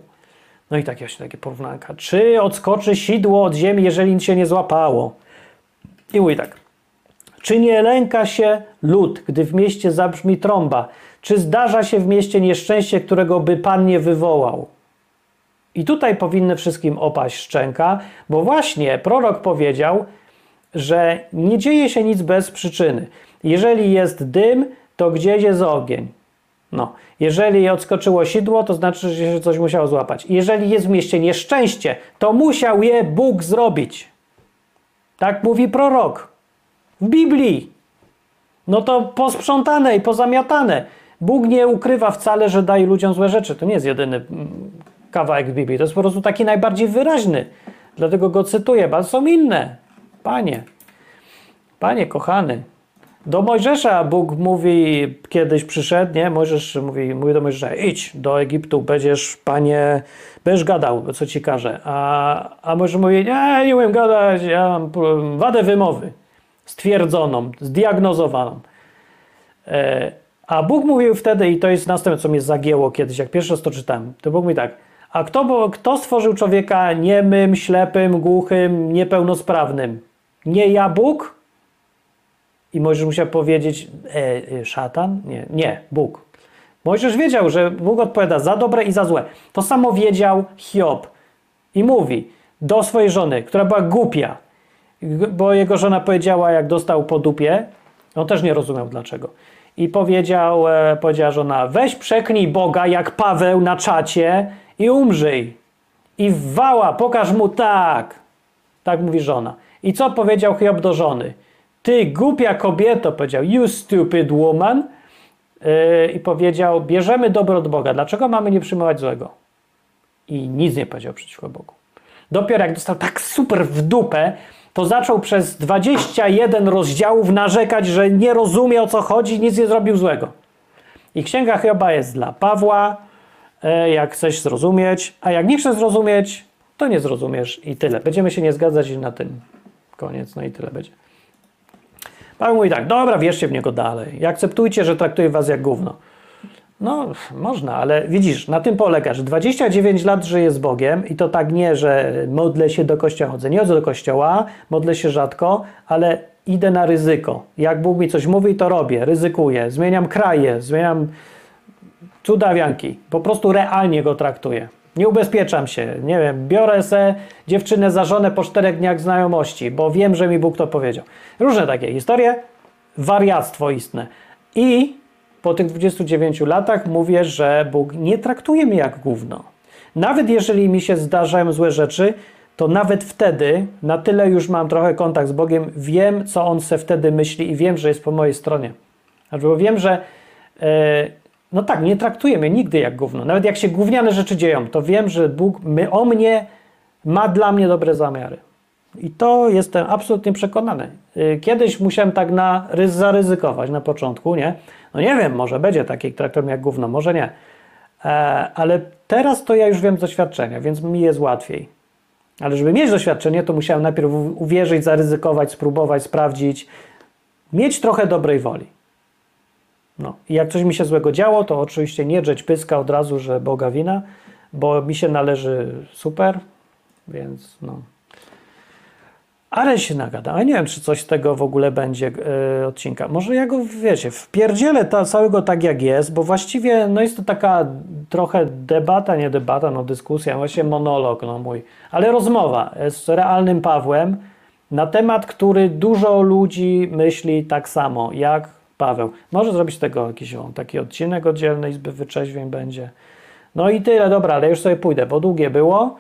No i tak właśnie takie porównanka. Czy odskoczy sidło od ziemi, jeżeli się nie złapało? I mówi tak. Czy nie lęka się lud, gdy w mieście zabrzmi trąba? Czy zdarza się w mieście nieszczęście, którego by Pan nie wywołał? I tutaj powinny wszystkim opaść szczęka, bo właśnie prorok powiedział, że nie dzieje się nic bez przyczyny. Jeżeli jest dym, to gdzieś jest ogień. No. Jeżeli odskoczyło sidło, to znaczy, że się coś musiało złapać. Jeżeli jest w mieście nieszczęście, to musiał je Bóg zrobić. Tak mówi prorok. W Biblii. No to posprzątane i pozamiatane. Bóg nie ukrywa wcale, że daje ludziom złe rzeczy. To nie jest jedyny mm, kawałek Biblii. To jest po prostu taki najbardziej wyraźny. Dlatego go cytuję, bo są inne. Panie, panie kochany, do Mojżesza Bóg mówi, kiedyś przyszedł, nie? Mojżesz mówi, mówi do Mojżesza, idź do Egiptu, będziesz, panie, będziesz gadał, co ci każe. A, a Mojżesz mówi, nie, nie umiem gadać, ja mam wadę wymowy stwierdzoną, zdiagnozowaną. E, a Bóg mówił wtedy, i to jest następne, co mnie zagięło kiedyś, jak pierwszy raz to czytałem, to Bóg mówi tak, a kto, bo, kto stworzył człowieka niemym, ślepym, głuchym, niepełnosprawnym? Nie ja Bóg? I Mojżesz musiał powiedzieć, e, e, szatan? Nie, nie, Bóg. Mojżesz wiedział, że Bóg odpowiada za dobre i za złe. To samo wiedział Hiob. I mówi do swojej żony, która była głupia, bo jego żona powiedziała, jak dostał po dupie, on też nie rozumiał dlaczego. I powiedział, e, powiedziała żona, weź przeknij Boga jak Paweł na czacie i umrzyj. I wała, pokaż mu tak. Tak mówi żona. I co powiedział Hiob do żony? Ty głupia kobieto, powiedział, you stupid woman. Yy, I powiedział, bierzemy dobro od Boga. Dlaczego mamy nie przyjmować złego? I nic nie powiedział przeciwko Bogu. Dopiero jak dostał tak super w dupę, to zaczął przez 21 rozdziałów narzekać, że nie rozumie o co chodzi, nic nie zrobił złego. I księga Hioba jest dla Pawła, yy, jak chcesz zrozumieć, a jak nie chcesz zrozumieć, to nie zrozumiesz i tyle. Będziemy się nie zgadzać i na tym koniec, no i tyle będzie. Paweł mówi tak, dobra, wierzcie w niego dalej. I akceptujcie, że traktuje was jak gówno. No, można, ale widzisz, na tym polega, że 29 lat żyję z Bogiem i to tak nie, że modlę się do kościoła, chodzę. Nie chodzę do kościoła, modlę się rzadko, ale idę na ryzyko. Jak Bóg mi coś mówi, to robię, ryzykuję, zmieniam kraje, zmieniam cudawianki. Po prostu realnie go traktuję. Nie ubezpieczam się, nie wiem, biorę se dziewczynę za żonę po czterech dniach znajomości, bo wiem, że mi Bóg to powiedział. Różne takie historie, wariactwo istne. I po tych 29 latach mówię, że Bóg nie traktuje mnie jak gówno. Nawet jeżeli mi się zdarzają złe rzeczy, to nawet wtedy, na tyle już mam trochę kontakt z Bogiem, wiem, co On se wtedy myśli i wiem, że jest po mojej stronie. Znaczy, bo wiem, że yy, no tak, nie traktuje mnie nigdy jak gówno. Nawet jak się gówniane rzeczy dzieją, to wiem, że Bóg my, o mnie ma dla mnie dobre zamiary. I to jestem absolutnie przekonany. Y, kiedyś musiałem tak na, zaryzykować na początku, nie? No nie wiem, może będzie taki traktor jak gówno, może nie. E, ale teraz to ja już wiem z doświadczenia, więc mi jest łatwiej. Ale żeby mieć doświadczenie, to musiałem najpierw uwierzyć, zaryzykować, spróbować, sprawdzić, mieć trochę dobrej woli. No. I jak coś mi się złego działo, to oczywiście nie drzeć pyska od razu, że Boga wina, bo mi się należy super, więc no. Ale się nagada. A nie wiem, czy coś z tego w ogóle będzie e, odcinka. Może ja go, wiecie, wpierdzielę ta, całego tak jak jest, bo właściwie no jest to taka trochę debata, nie debata, no dyskusja, właśnie monolog no mój, ale rozmowa z realnym Pawłem na temat, który dużo ludzi myśli tak samo jak Paweł. Może zrobić tego jakiś taki odcinek oddzielny Izby Wyczeźwień będzie. No i tyle, dobra, ale już sobie pójdę, bo długie było.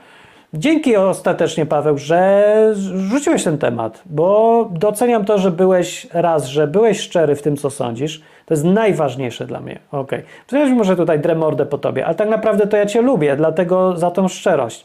Dzięki ostatecznie, Paweł, że rzuciłeś ten temat, bo doceniam to, że byłeś raz, że byłeś szczery w tym, co sądzisz. To jest najważniejsze dla mnie. Okej. Okay. Może tutaj dremordę po tobie, ale tak naprawdę to ja cię lubię, dlatego za tą szczerość.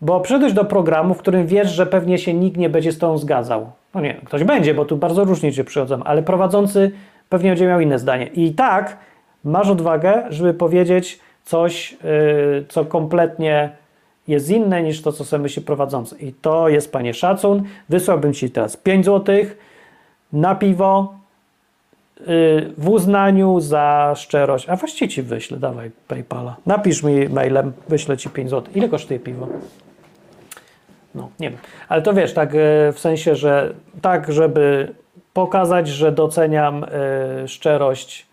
Bo przyszedłeś do programu, w którym wiesz, że pewnie się nikt nie będzie z tą zgadzał. No nie, ktoś będzie, bo tu bardzo różnie cię przychodzą, ale prowadzący pewnie będzie miał inne zdanie. I tak masz odwagę, żeby powiedzieć coś, yy, co kompletnie jest inne niż to, co sobie myśli prowadzący. I to jest, panie szacun. Wysłałbym ci teraz 5 zł na piwo yy, w uznaniu za szczerość. A właściwie ci wyślę, dawaj PayPala. Napisz mi mailem, wyślę ci 5 zł. Ile kosztuje piwo? No, nie wiem. Ale to wiesz, tak yy, w sensie, że tak, żeby pokazać, że doceniam yy, szczerość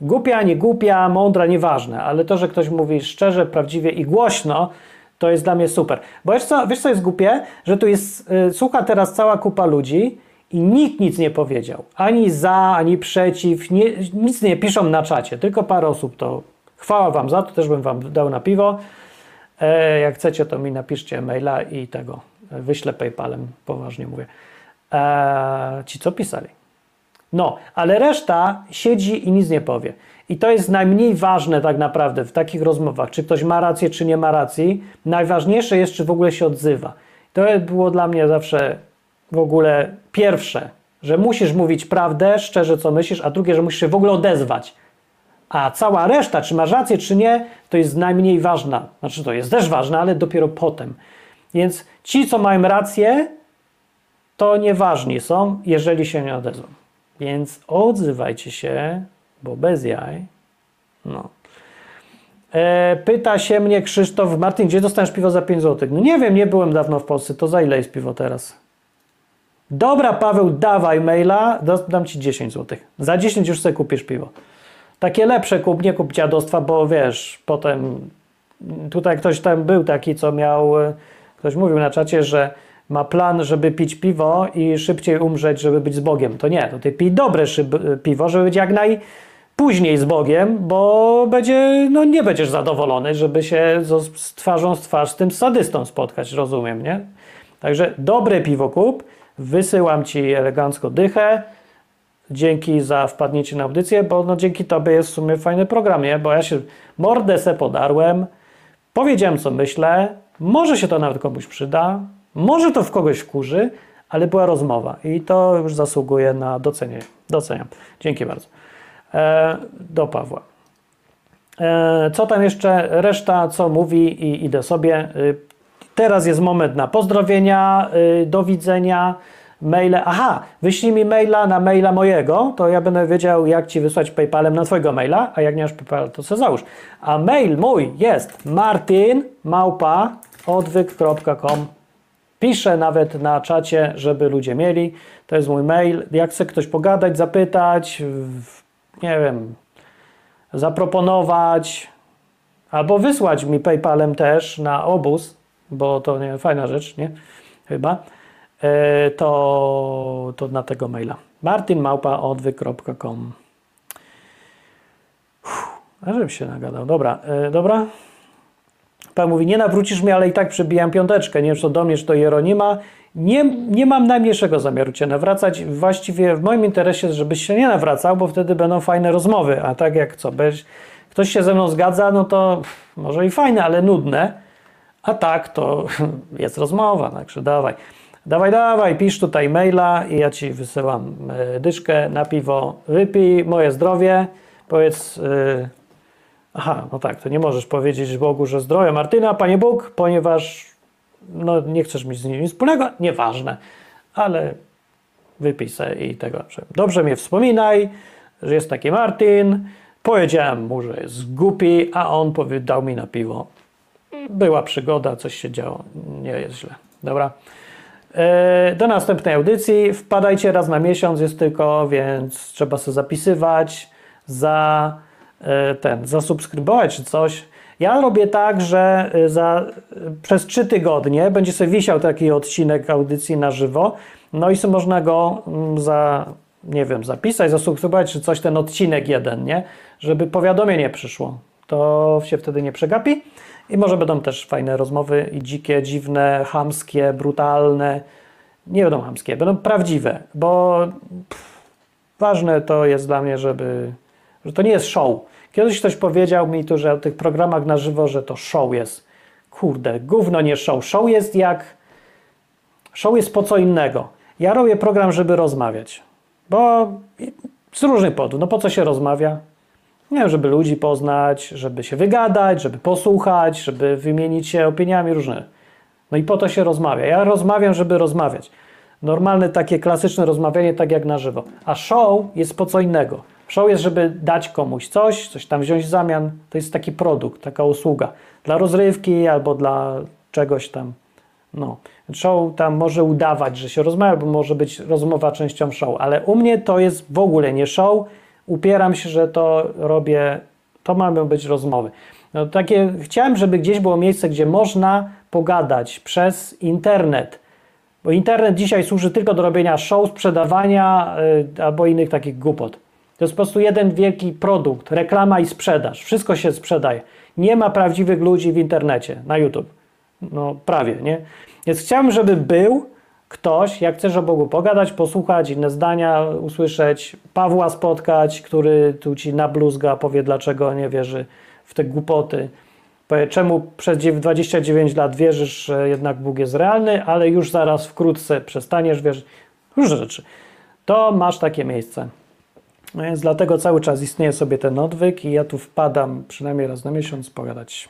głupia, nie głupia, mądra, nieważne, ale to, że ktoś mówi szczerze, prawdziwie i głośno, to jest dla mnie super. Bo wiesz co, wiesz co jest głupie? Że tu jest, yy, słucha teraz cała kupa ludzi i nikt nic nie powiedział. Ani za, ani przeciw, nie, nic nie piszą na czacie, tylko parę osób to chwała wam za to, też bym wam dał na piwo. E, jak chcecie, to mi napiszcie maila i tego wyślę PayPalem, poważnie mówię. E, ci co pisali. No, ale reszta siedzi i nic nie powie. I to jest najmniej ważne tak naprawdę w takich rozmowach, czy ktoś ma rację, czy nie ma racji. Najważniejsze jest, czy w ogóle się odzywa. To było dla mnie zawsze w ogóle pierwsze, że musisz mówić prawdę, szczerze co myślisz, a drugie, że musisz się w ogóle odezwać. A cała reszta, czy masz rację, czy nie, to jest najmniej ważna. Znaczy, to jest też ważne, ale dopiero potem. Więc ci, co mają rację, to nieważni są, jeżeli się nie odezwą. Więc odzywajcie się, bo bez jaj. No. E, pyta się mnie Krzysztof Martin, gdzie dostaniesz piwo za 5 zł? No nie wiem, nie byłem dawno w Polsce, to za ile jest piwo teraz? Dobra, Paweł, dawaj maila, dam ci 10 zł. Za 10 już sobie kupisz piwo. Takie lepsze kup, nie kup dziadostwa, bo wiesz, potem tutaj ktoś tam był taki, co miał, ktoś mówił na czacie, że ma plan, żeby pić piwo i szybciej umrzeć, żeby być z Bogiem. To nie, to ty pij dobre piwo, żeby być jak najpóźniej z Bogiem, bo będzie, no nie będziesz zadowolony, żeby się z twarzą z twarz z tym sadystą spotkać, rozumiem, nie? Także dobre piwo kup, wysyłam ci elegancko dychę, dzięki za wpadnięcie na audycję, bo no dzięki tobie jest w sumie fajny program, nie? Bo ja się mordę se podarłem, powiedziałem co myślę, może się to nawet komuś przyda, może to w kogoś wkurzy, ale była rozmowa i to już zasługuje na docenienie. Doceniam. Dzięki bardzo. E, do Pawła. E, co tam jeszcze? Reszta, co mówi i idę sobie. E, teraz jest moment na pozdrowienia, e, do widzenia, maile. Aha, wyślij mi maila na maila mojego, to ja będę wiedział, jak ci wysłać PayPalem na twojego maila, a jak nie masz PayPal, to sobie załóż. A mail mój jest martin małpa odwyk.com Piszę nawet na czacie, żeby ludzie mieli. To jest mój mail. Jak chce ktoś pogadać, zapytać, nie wiem, zaproponować, albo wysłać mi PayPalem też na obóz, bo to nie fajna rzecz, nie? Chyba. E, to, to na tego maila. martinmałpaodwyk.com A żebym się nagadał. Dobra, e, dobra. Pan mówi, nie nawrócisz mnie, ale i tak przebijam piąteczkę. Nie wiem, czy to do mnie, to Jeronima. Nie, nie mam najmniejszego zamiaru Cię nawracać. Właściwie w moim interesie jest, żebyś się nie nawracał, bo wtedy będą fajne rozmowy. A tak jak co, ktoś się ze mną zgadza, no to może i fajne, ale nudne. A tak, to <laughs> jest rozmowa, także dawaj. Dawaj, dawaj, pisz tutaj maila i ja Ci wysyłam e, dyszkę na piwo. Wypij moje zdrowie. Powiedz... Yy, Aha, no tak, to nie możesz powiedzieć Bogu, że zdrowie Martyna, Panie Bóg, ponieważ no, nie chcesz mieć z nim nic wspólnego, nieważne, ale wypij se i tego. Że dobrze mnie wspominaj, że jest taki Martin, powiedziałem mu, że jest głupi, a on dał mi na piwo. Była przygoda, coś się działo, nie jest źle. Dobra. E, Do następnej audycji. Wpadajcie raz na miesiąc, jest tylko, więc trzeba sobie zapisywać, za e, ten, zasubskrybować czy coś. Ja robię tak, że e, za, przez trzy tygodnie będzie sobie wisiał taki odcinek audycji na żywo, no i sobie można go mm, za, nie wiem, zapisać, zasubskrybować czy coś, ten odcinek jeden, nie? Żeby powiadomienie przyszło. To się wtedy nie przegapi. I może będą też fajne rozmowy i dzikie, dziwne, chamskie, brutalne. Nie będą chamskie, będą prawdziwe, bo pff, ważne to jest dla mnie, żeby, że to nie jest show. Kiedyś ktoś powiedział mi tu, że o tych programach na żywo, że to show jest. Kurde, gówno nie show. Show jest jak... Show jest po co innego. Ja robię program, żeby rozmawiać. Bo z różnych powodów. No po co się rozmawia? Nie wiem, żeby ludzi poznać, żeby się wygadać, żeby posłuchać, żeby wymienić się opiniami różne. No i po to się rozmawia. Ja rozmawiam, żeby rozmawiać. Normalne takie klasyczne rozmawianie, tak jak na żywo. A show jest po co innego. Show jest, żeby dać komuś coś, coś tam wziąć w zamian. To jest taki produkt, taka usługa. Dla rozrywki albo dla czegoś tam. No. Show tam może udawać, że się rozmawia, bo może być rozmowa częścią show, ale u mnie to jest w ogóle nie show. Upieram się, że to robię, to mają być rozmowy. No, takie, chciałem, żeby gdzieś było miejsce, gdzie można pogadać przez internet. Bo internet dzisiaj służy tylko do robienia show, sprzedawania yy, albo innych takich głupot. To jest po prostu jeden wielki produkt, reklama i sprzedaż. Wszystko się sprzedaje. Nie ma prawdziwych ludzi w internecie, na YouTube. No prawie, nie? Więc chciałbym, żeby był ktoś, jak chcesz o Bogu pogadać, posłuchać inne zdania, usłyszeć, Pawła spotkać, który tu ci nabluzga, powie dlaczego nie wierzy w te głupoty. Powie, czemu przez 29 lat wierzysz, że jednak Bóg jest realny, ale już zaraz wkrótce przestaniesz wierzyć. Różne rzeczy. To masz takie miejsce. No więc dlatego cały czas istnieje sobie ten odwyk i ja tu wpadam przynajmniej raz na miesiąc pogadać.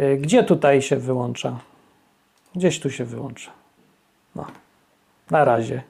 Y, Gdzie tutaj się wyłącza? Gdzieś tu się wyłącza. No. Na razie.